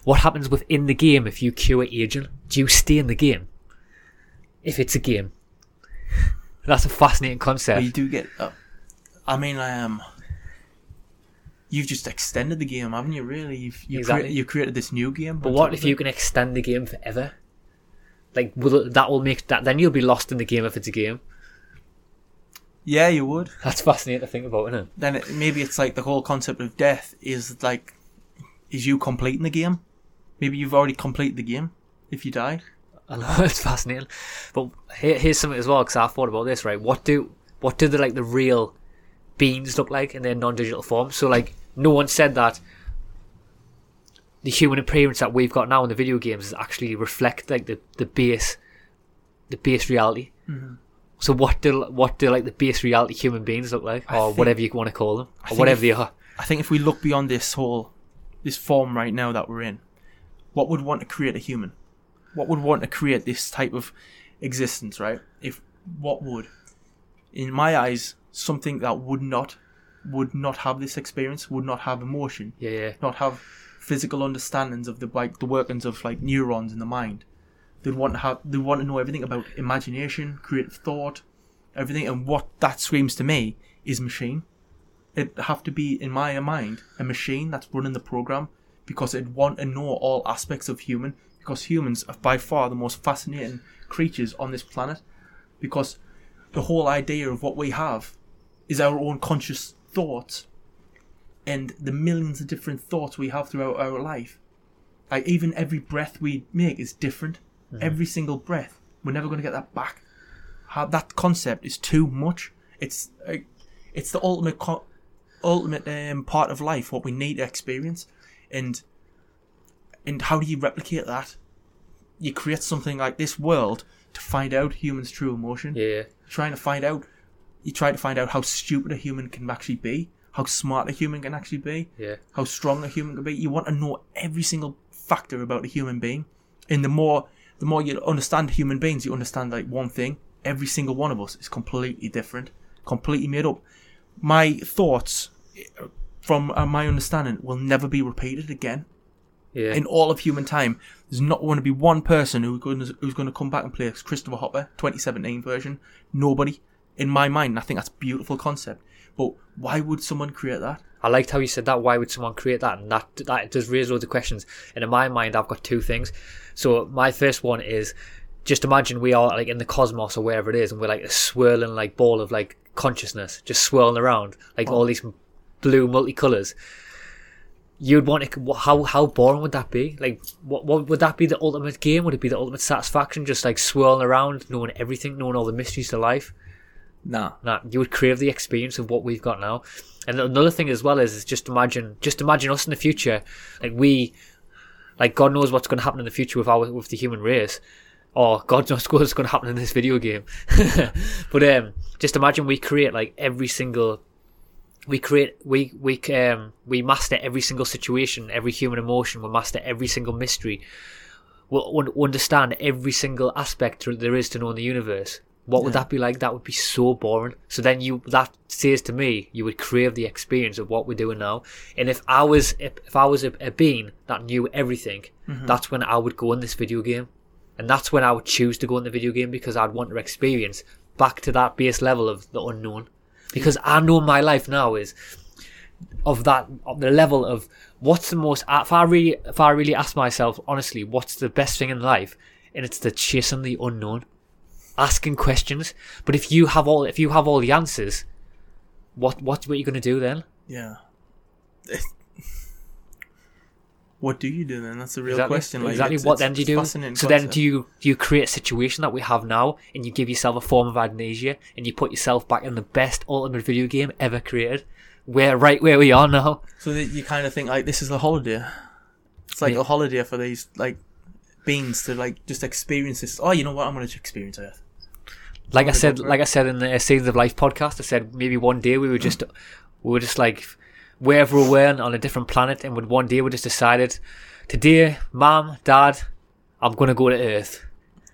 What happens within the game if you cure aging? Do you stay in the game? If it's a game, that's a fascinating concept. you do get. Uh, I mean, um, you've just extended the game, haven't you? Really, you've you, Exactly. crea- you created this new game. But what if you can extend the game forever? Like, will it, that will make that then you'll be lost in the game if it's a game. Yeah, you would. That's fascinating to think about, isn't it? Then it, maybe it's like the whole concept of death is like, is you completing the game? Maybe you've already completed the game if you die. I know it's fascinating, but here, here's something as well because I thought about this. Right, what do what do the like the real beings look like in their non-digital form? So like, no one said that the human appearance that we've got now in the video games is actually reflect like the the base the base reality. Mm-hmm. So what do what do like the base reality human beings look like, or think- whatever you want to call them, or whatever if- they are? I think if we look beyond this whole, this form right now that we're in, what would want to create a human? What would want to create this type of existence, right? If what would, in my eyes, something that would not, would not have this experience, would not have emotion, Yeah, yeah. not have physical understandings of the like the workings of like neurons in the mind. They'd want to have they want to know everything about imagination, creative thought, everything and what that screams to me is machine. It'd have to be in my mind a machine that's running the program because it'd want to know all aspects of human because humans are by far the most fascinating creatures on this planet because the whole idea of what we have is our own conscious thoughts and the millions of different thoughts we have throughout our life. Like even every breath we make is different. Every single breath, we're never going to get that back. How that concept is too much. It's uh, it's the ultimate co- ultimate um, part of life, what we need to experience, and and how do you replicate that? You create something like this world to find out humans' true emotion Yeah, trying to find out you try to find out how stupid a human can actually be how smart a human can actually be, Yeah. how strong a human can be. You want to know every single factor about a human being, and the more the more you understand human beings, you understand like one thing. Every single one of us is completely different, completely made up. My thoughts, from uh, my understanding, will never be repeated again Yeah. in all of human time. There's not going to be one person who's going to, who's going to come back and play Christopher Hopper 2017 version. Nobody. In my mind, I think that's a beautiful concept. But why would someone create that? I liked how you said that. Why would someone create that? And that that does raise loads of questions. And in my mind, I've got two things. So my first one is just imagine we are like in the cosmos or wherever it is, and we're like a swirling like ball of like consciousness, just swirling around like all these blue multicolors. You'd want to how how boring would that be? Like, what what would that be? The ultimate game? Would it be the ultimate satisfaction? Just like swirling around, knowing everything, knowing all the mysteries to life. Nah. Nah, you would crave the experience of what we've got now. And another thing as well is, is just imagine, just imagine us in the future, like we, like God knows what's going to happen in the future with our with the human race, or God knows what's going to happen in this video game. but um, just imagine we create like every single, we create we we um we master every single situation, every human emotion, we master every single mystery, we'll understand every single aspect there is to know in the universe. What would Yeah. that be like? That would be so boring. So then you that says to me you would crave the experience of what we're doing now. And if I was if, if I was a, a being that knew everything, mm-hmm. that's when I would go in this video game, and that's when I would choose to go in the video game because I'd want to experience back to that base level of the unknown. Because I know my life now is of that of the level of what's the most if I really if I really ask myself honestly what's the best thing in life and it's the chasing the unknown asking questions but if you have all if you have all the answers what what what are you going to do then Yeah. what do you do then? That's the real exactly, question. Like, exactly it's- what it's- then do you do so then do you do you create a situation that we have now and you give yourself a form of amnesia and you put yourself back in the best ultimate video game ever created we're right where we are now So that you kind of think like this is a holiday. It's like Yeah. a holiday for these like beings to like just experience this. Oh, you know what? I'm going to experience Earth. Like I said, like I said in the uh, Seasons of Life podcast, I said maybe one day we were just, we were just like wherever we were on a different planet, and would one day we just decided, today, mom, dad, I'm gonna go to Earth.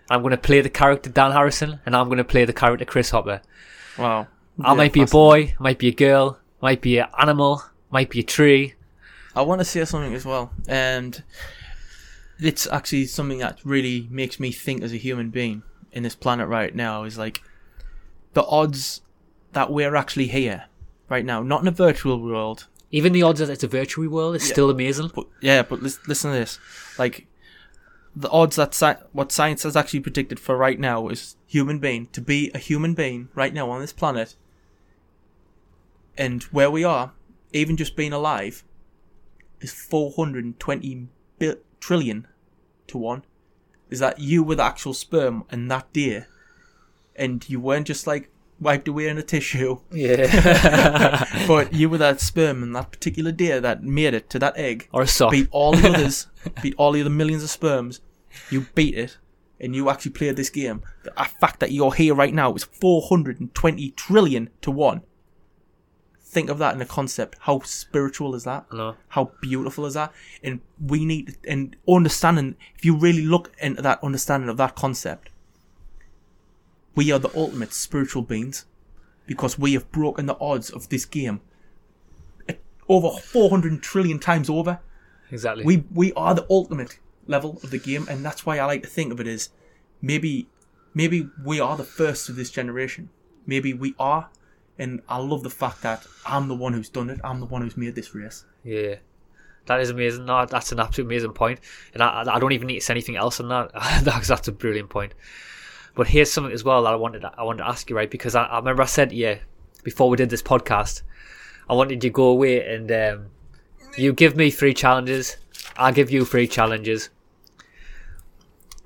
I'm gonna play the character Dan Harrison, and I'm gonna play the character Chris Hopper. Wow. I might be a boy, might be a girl, might be an animal, might be a tree. I want to say something as well, and it's actually something that really makes me think as a human being in this planet right now is like the odds that we're actually here right now, not in a virtual world, Even the odds that it's a virtual world is Yeah. still amazing. but yeah, but lis- listen to this, like the odds that sci- what science has actually predicted for right now is human being to be a human being right now on this planet, and where we are, even just being alive, is 420 bi- trillion to one. Is that you were the actual sperm and that day, and you weren't just like wiped away in a tissue, Yeah. but you were that sperm and that particular day that made it to that egg, or a sock. beat all the others, beat all the other millions of sperms. You beat it, and you actually played this game. The fact that you're here right now is 420 trillion to one. Think of that in a concept. How spiritual is that? Know. How beautiful is that? And we need and understanding. If you really look into that understanding of that concept, we are the ultimate spiritual beings because we have broken the odds of this game over 400 trillion times over. Exactly. We we are the ultimate level of the game, and that's why I like to think of it as maybe maybe we are the first of this generation. Maybe we are, and I love the fact that I'm the one who's done it. I'm the one who's made this race. Yeah. That is amazing. No, that's an absolute amazing point. And I, I don't even need to say anything else on that. that's, that's a brilliant point. But here's something as well that I wanted I wanted to ask you, right? Because I, I remember I said, yeah, before we did this podcast, I wanted you to go away and um, you give me three challenges. I'll give you three challenges.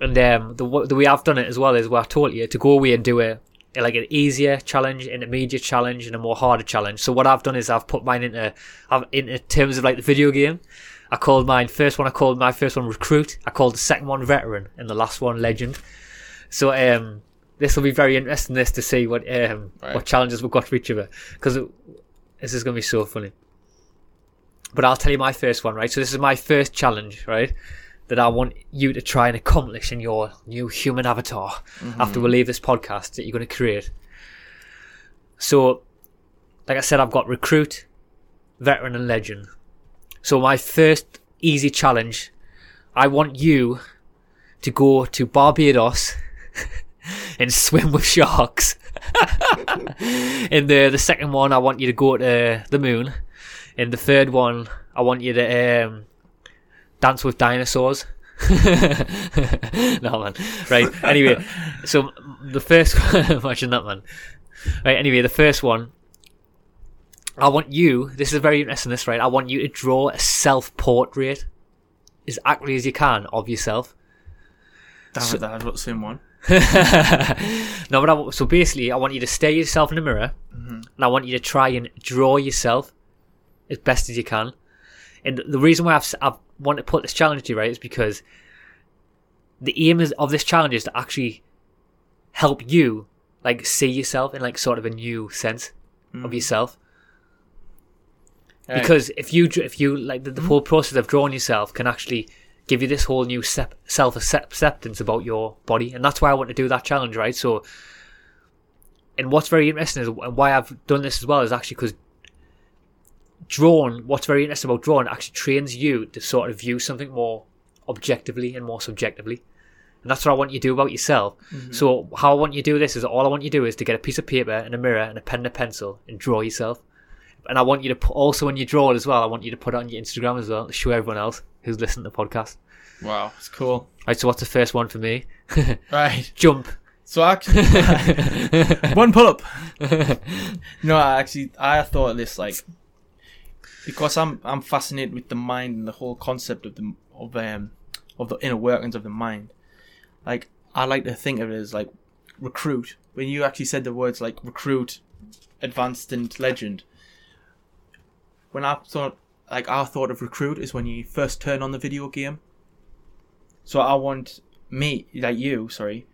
And um, the, the way I've done it as well is where I told you to go away and do a like an easier challenge, an intermediate challenge, and a more harder challenge. So what I've done is I've put mine into, I've, into terms of like the video game. I called mine first one. I called my first one recruit. I called the second one veteran, and the last one legend. So um, this will be very interesting. This to see what um, Right. what challenges we've got for each other because This is going to be so funny. But I'll tell you my first one, right? So this is my first challenge, right? That I want you to try and accomplish in your new human avatar after we leave this podcast that you're going to create. So, like I said, I've got recruit, veteran, and legend. So my first easy challenge, I want you to go to Barbados and swim with sharks. in the the second one, I want you to go to the moon. In the third one, I want you to um, dance with dinosaurs. no man, right? Anyway, so the first imagine that man. Right. Anyway, the first one. I want you. This is very interesting. This right. I want you to draw a self portrait as accurately as you can of yourself. Damn it, that I've got the same one. no, but I, so basically, I want you to stare yourself in the mirror, mm-hmm. and I want you to try and draw yourself as best as you can. And the reason why I've, I've want to put this challenge to you, right, is because the aim is, of this challenge is to actually help you, like, see yourself in like sort of a new sense of mm. yourself. Right. Because if you if you like the, the whole process of drawing yourself can actually give you this whole new sep- self acceptance about your body, and that's why I want to do that challenge, right? So, and what's very interesting is and why I've done this as well is actually because drawn. What's very interesting about drawing actually trains you to sort of view something more objectively and more subjectively. And that's what I want you to do about yourself. Mm-hmm. So how I want you to do this is all I want you to do is to get a piece of paper and a mirror and a pen and a pencil and draw yourself and I want you to put, also when you draw it as well. I want you to put it on your Instagram as well to show everyone else who's listening to the podcast. Wow, it's cool. Right, so what's the first one for me? Right. Jump. So actually, one pull up. no, I actually, I thought of this like because I'm I'm fascinated with the mind and the whole concept of the of um of the inner workings of the mind. Like I like to think of it as like recruit. When you actually said the words like recruit, advanced and legend. When I thought like I thought of recruit is when you first turn on the video game. So I want me like you, sorry,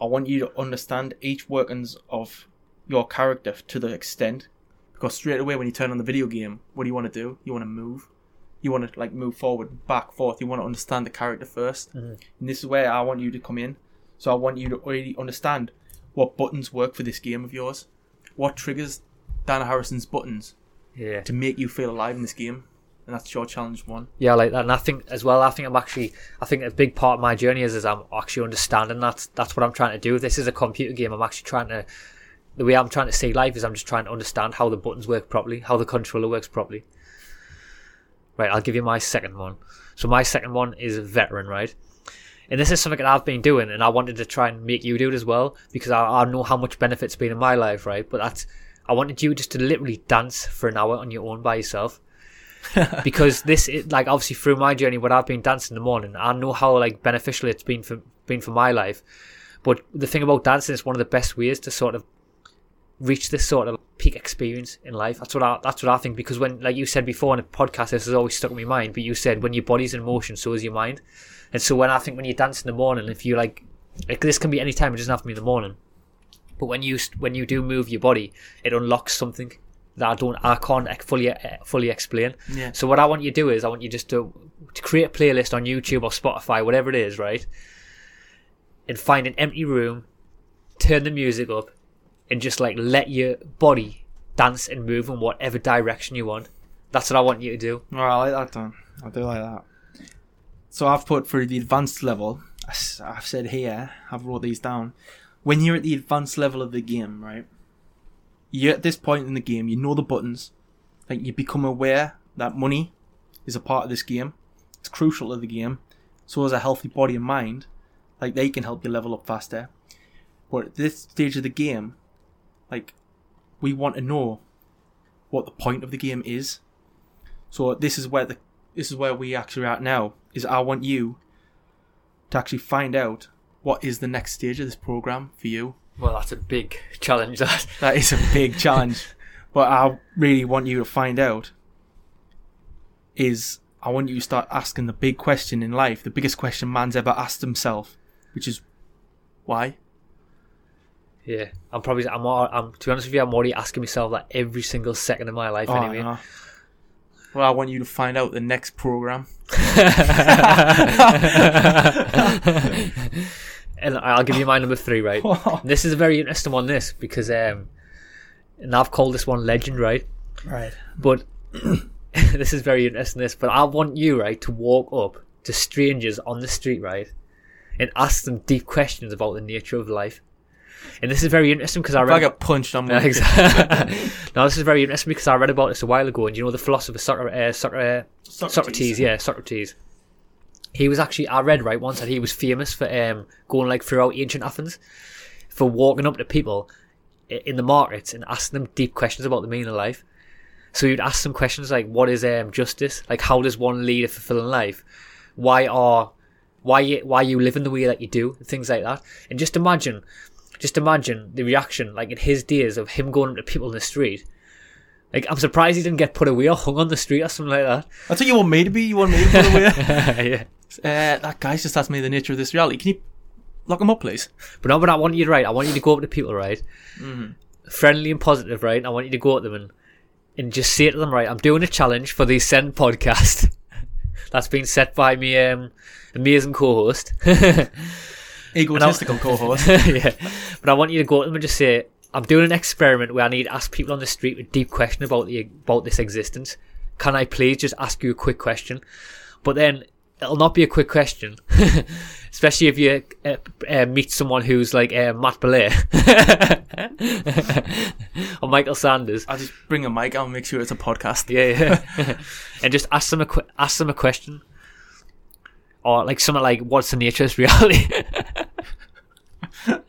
I want you to understand each workings of your character to the extent because straight away when you turn on the video game, what do you want to do? You want to move. You want to like move forward, back, forth. You want to understand the character 1st mm-hmm. and this is where I want you to come in. So I want you to already understand what buttons work for this game of yours, what triggers Dana Harrison's buttons Yeah. to make you feel alive in this game, and that's your challenge one. Yeah, I like that. And I think as well, I think I'm actually, I think a big part of my journey is, is I'm actually understanding that. That's what I'm trying to do. This is a computer game, I'm actually trying to, the way I'm trying to see life is I'm just trying to understand how the buttons work properly, how the controller works properly. Right, I'll give you my second one. So my second one is veteran, right? And this is something that I've been doing, and I wanted to try and make you do it as well because I, I know how much benefit's been in my life, right? But that's I wanted you just to literally dance for an hour on your own by yourself because this is like obviously through my journey when I've been dancing in the morning, I know how like beneficial it's been for been for my life. But the thing about dancing is one of the best ways to sort of reach this sort of peak experience in life. That's what I that's what I think because when like you said before in a podcast, this has always stuck in my mind. But you said when your body's in motion, so is your mind. And so when I think when you dance in the morning, if you like, like this can be any time. It doesn't have to be in the morning. But when you when you do move your body, it unlocks something that I don't I can't fully uh, fully explain. Yeah. So what I want you to do is I want you just to to create a playlist on YouTube or Spotify, whatever it is, right? And find an empty room, turn the music up, and just like let your body dance and move in whatever direction you want. That's what I want you to do. Oh, I like that, Dan. I do like that. So I've put for the advanced level. I've said here. I've wrote these down. When you're at the advanced level of the game, right? You're at this point in the game. You know the buttons. Like you become aware that money is a part of this game. It's crucial to the game. So is a healthy body and mind. Like they can help you level up faster. But at this stage of the game, like we want to know what the point of the game is. So this is where the this is where we actually are at now. Is I want you to actually find out what is the next stage of this program for you. Well, that's a big challenge. That. That is a big challenge, but I really want you to find out. Is I want you to start asking the big question in life, the biggest question man's ever asked himself, which is why. Yeah, I'm probably. I'm. al- I'm. To be honest with you, I'm already asking myself that every single second of my life. Oh, anyway. no. Well, I want you to find out the next program. and I'll give you my number three, right? this is a very interesting one. This because um, and I've called this one legend, right? Right. But this is very interesting. This, but I want you, right, to walk up to strangers on the street, right, and ask them deep questions about the nature of life. And this is very interesting because I If read. I get punched, I'm Yeah, exactly. now this is very interesting because I read about this a while ago, and you know the philosopher Socrates, uh, Socrates, Socrates. Socrates, yeah, Socrates. He was actually I read right once that he was famous for um, going like throughout ancient Athens for walking up to people in the markets and asking them deep questions about the meaning of life. So you'd ask them questions like, "What is um, justice? Like, how does one lead a fulfilling life? Why are why you, why you living the way that you do? Things like that." And just imagine, just imagine the reaction like in his days of him going up to people in the street. Like, I'm surprised he didn't get put away or hung on the street or something like that. That's what you want me to be. You want me to put away. yeah. uh, that guy's just asked me the nature of this reality. Can you lock him up, please? But no, but I want you to right. I want you to go up to people, right? Friendly and positive, right? I want you to go up to them and and just say to them, right? I'm doing a challenge for the Ascend podcast. That's been set by me, um, amazing co-host. Egotistical co-host. yeah, but I want you to go to them and just say, I'm doing an experiment where I need to ask people on the street a deep question about the about this existence. Can I please just ask you a quick question? But then it'll not be a quick question, especially if you uh, uh, meet someone who's like uh, Matt Belair or Michael Sanders. I'll just bring a mic and make sure it's a podcast. Yeah, yeah. and just ask them a que- ask them a question, or like something like, "What's the nature of this reality?"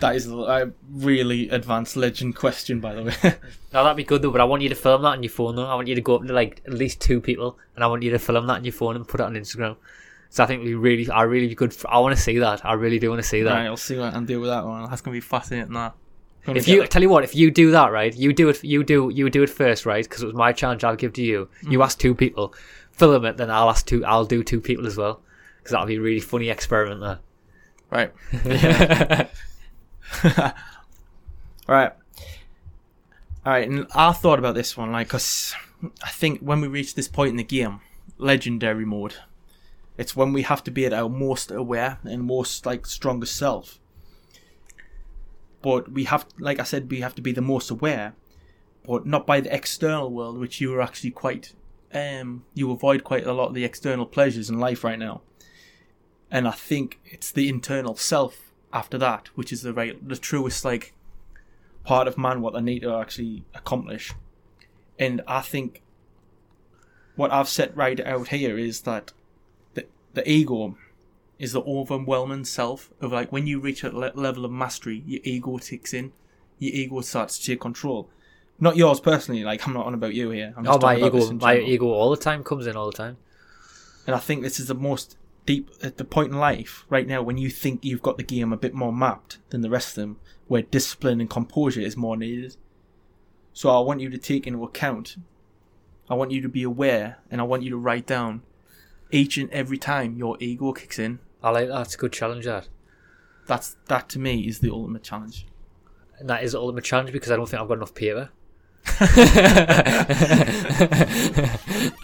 That is a really advanced legend question, by the way. Now that'd be good though, but I want you to film that on your phone though. I want you to go up to like at least two people, and I want you to film that on your phone and put it on Instagram. So I think we really, I really good. I want to see that. I really do want to see that. right, I'll see what I can do with that one. That's gonna be fascinating. That. Gonna If you it. tell you what, if you do that right, you do it. You do you do it first, right? Because it was my challenge. I'll give to you. Mm. You ask two people, film it, then I'll ask two. I'll do two people as well. Because that'll be a really funny experiment there. Right, right, all right. And I thought about this one, like, cause I think when we reach this point in the game, legendary mode, it's when we have to be at our most aware and most like strongest self. But we have, like I said, we have to be the most aware, but not by the external world, which you are actually quite, um, you avoid quite a lot of the external pleasures in life right now. And I think it's the internal self after that, which is the right, the truest like part of man what they need to actually accomplish. And I think what I've set right out here is that the the ego is the overwhelming self of like when you reach a le- level of mastery, your ego kicks in, your ego starts to take control. Not yours personally, like I'm not on about you here. I'm Oh, my talking about this ego, my ego, all the time comes in all the time. And I think this is the most deep at the point in life right now when you think you've got the game a bit more mapped than the rest of them, where discipline and composure is more needed. So I want you to take into account, I want you to be aware, and I want you to write down each and every time your ego kicks in. I like that. It's a good challenge. That. That's that to me is the ultimate challenge. And that is the ultimate challenge because I don't think I've got enough paper. I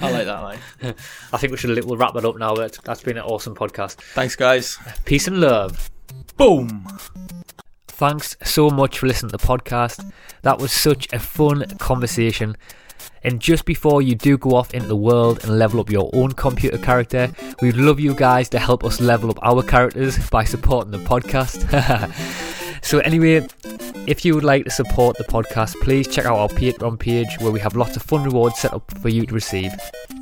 like that. Like, I think we should we'll wrap that up now. But that's been an awesome podcast. thanks, guys. Peace and love. Boom. Thanks so much for listening to the podcast. That was such a fun conversation. And just before you do go off into the world and level up your own computer character, we'd love you guys to help us level up our characters by supporting the podcast. so, anyway, if you would like to support the podcast, please check out our Patreon page where we have lots of fun rewards set up for you to receive.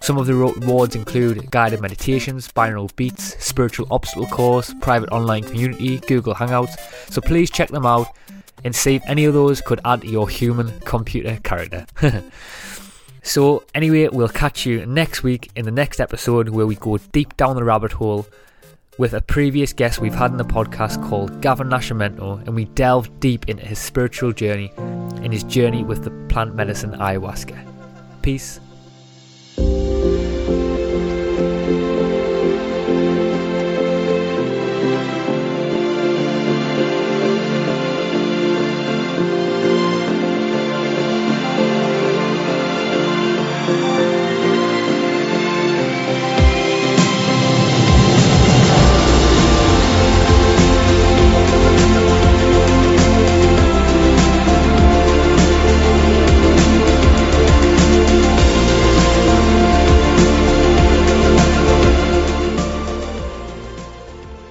Some of the rewards include guided meditations, binaural beats, spiritual obstacle course, private online community, Google Hangouts. So please check them out and see if any of those could add to your human computer character. so, anyway, we'll catch you next week in the next episode where we go deep down the rabbit hole with a previous guest we've had in the podcast called Gavin Nascimento, and we delve deep into his spiritual journey and his journey with the plant medicine ayahuasca. Peace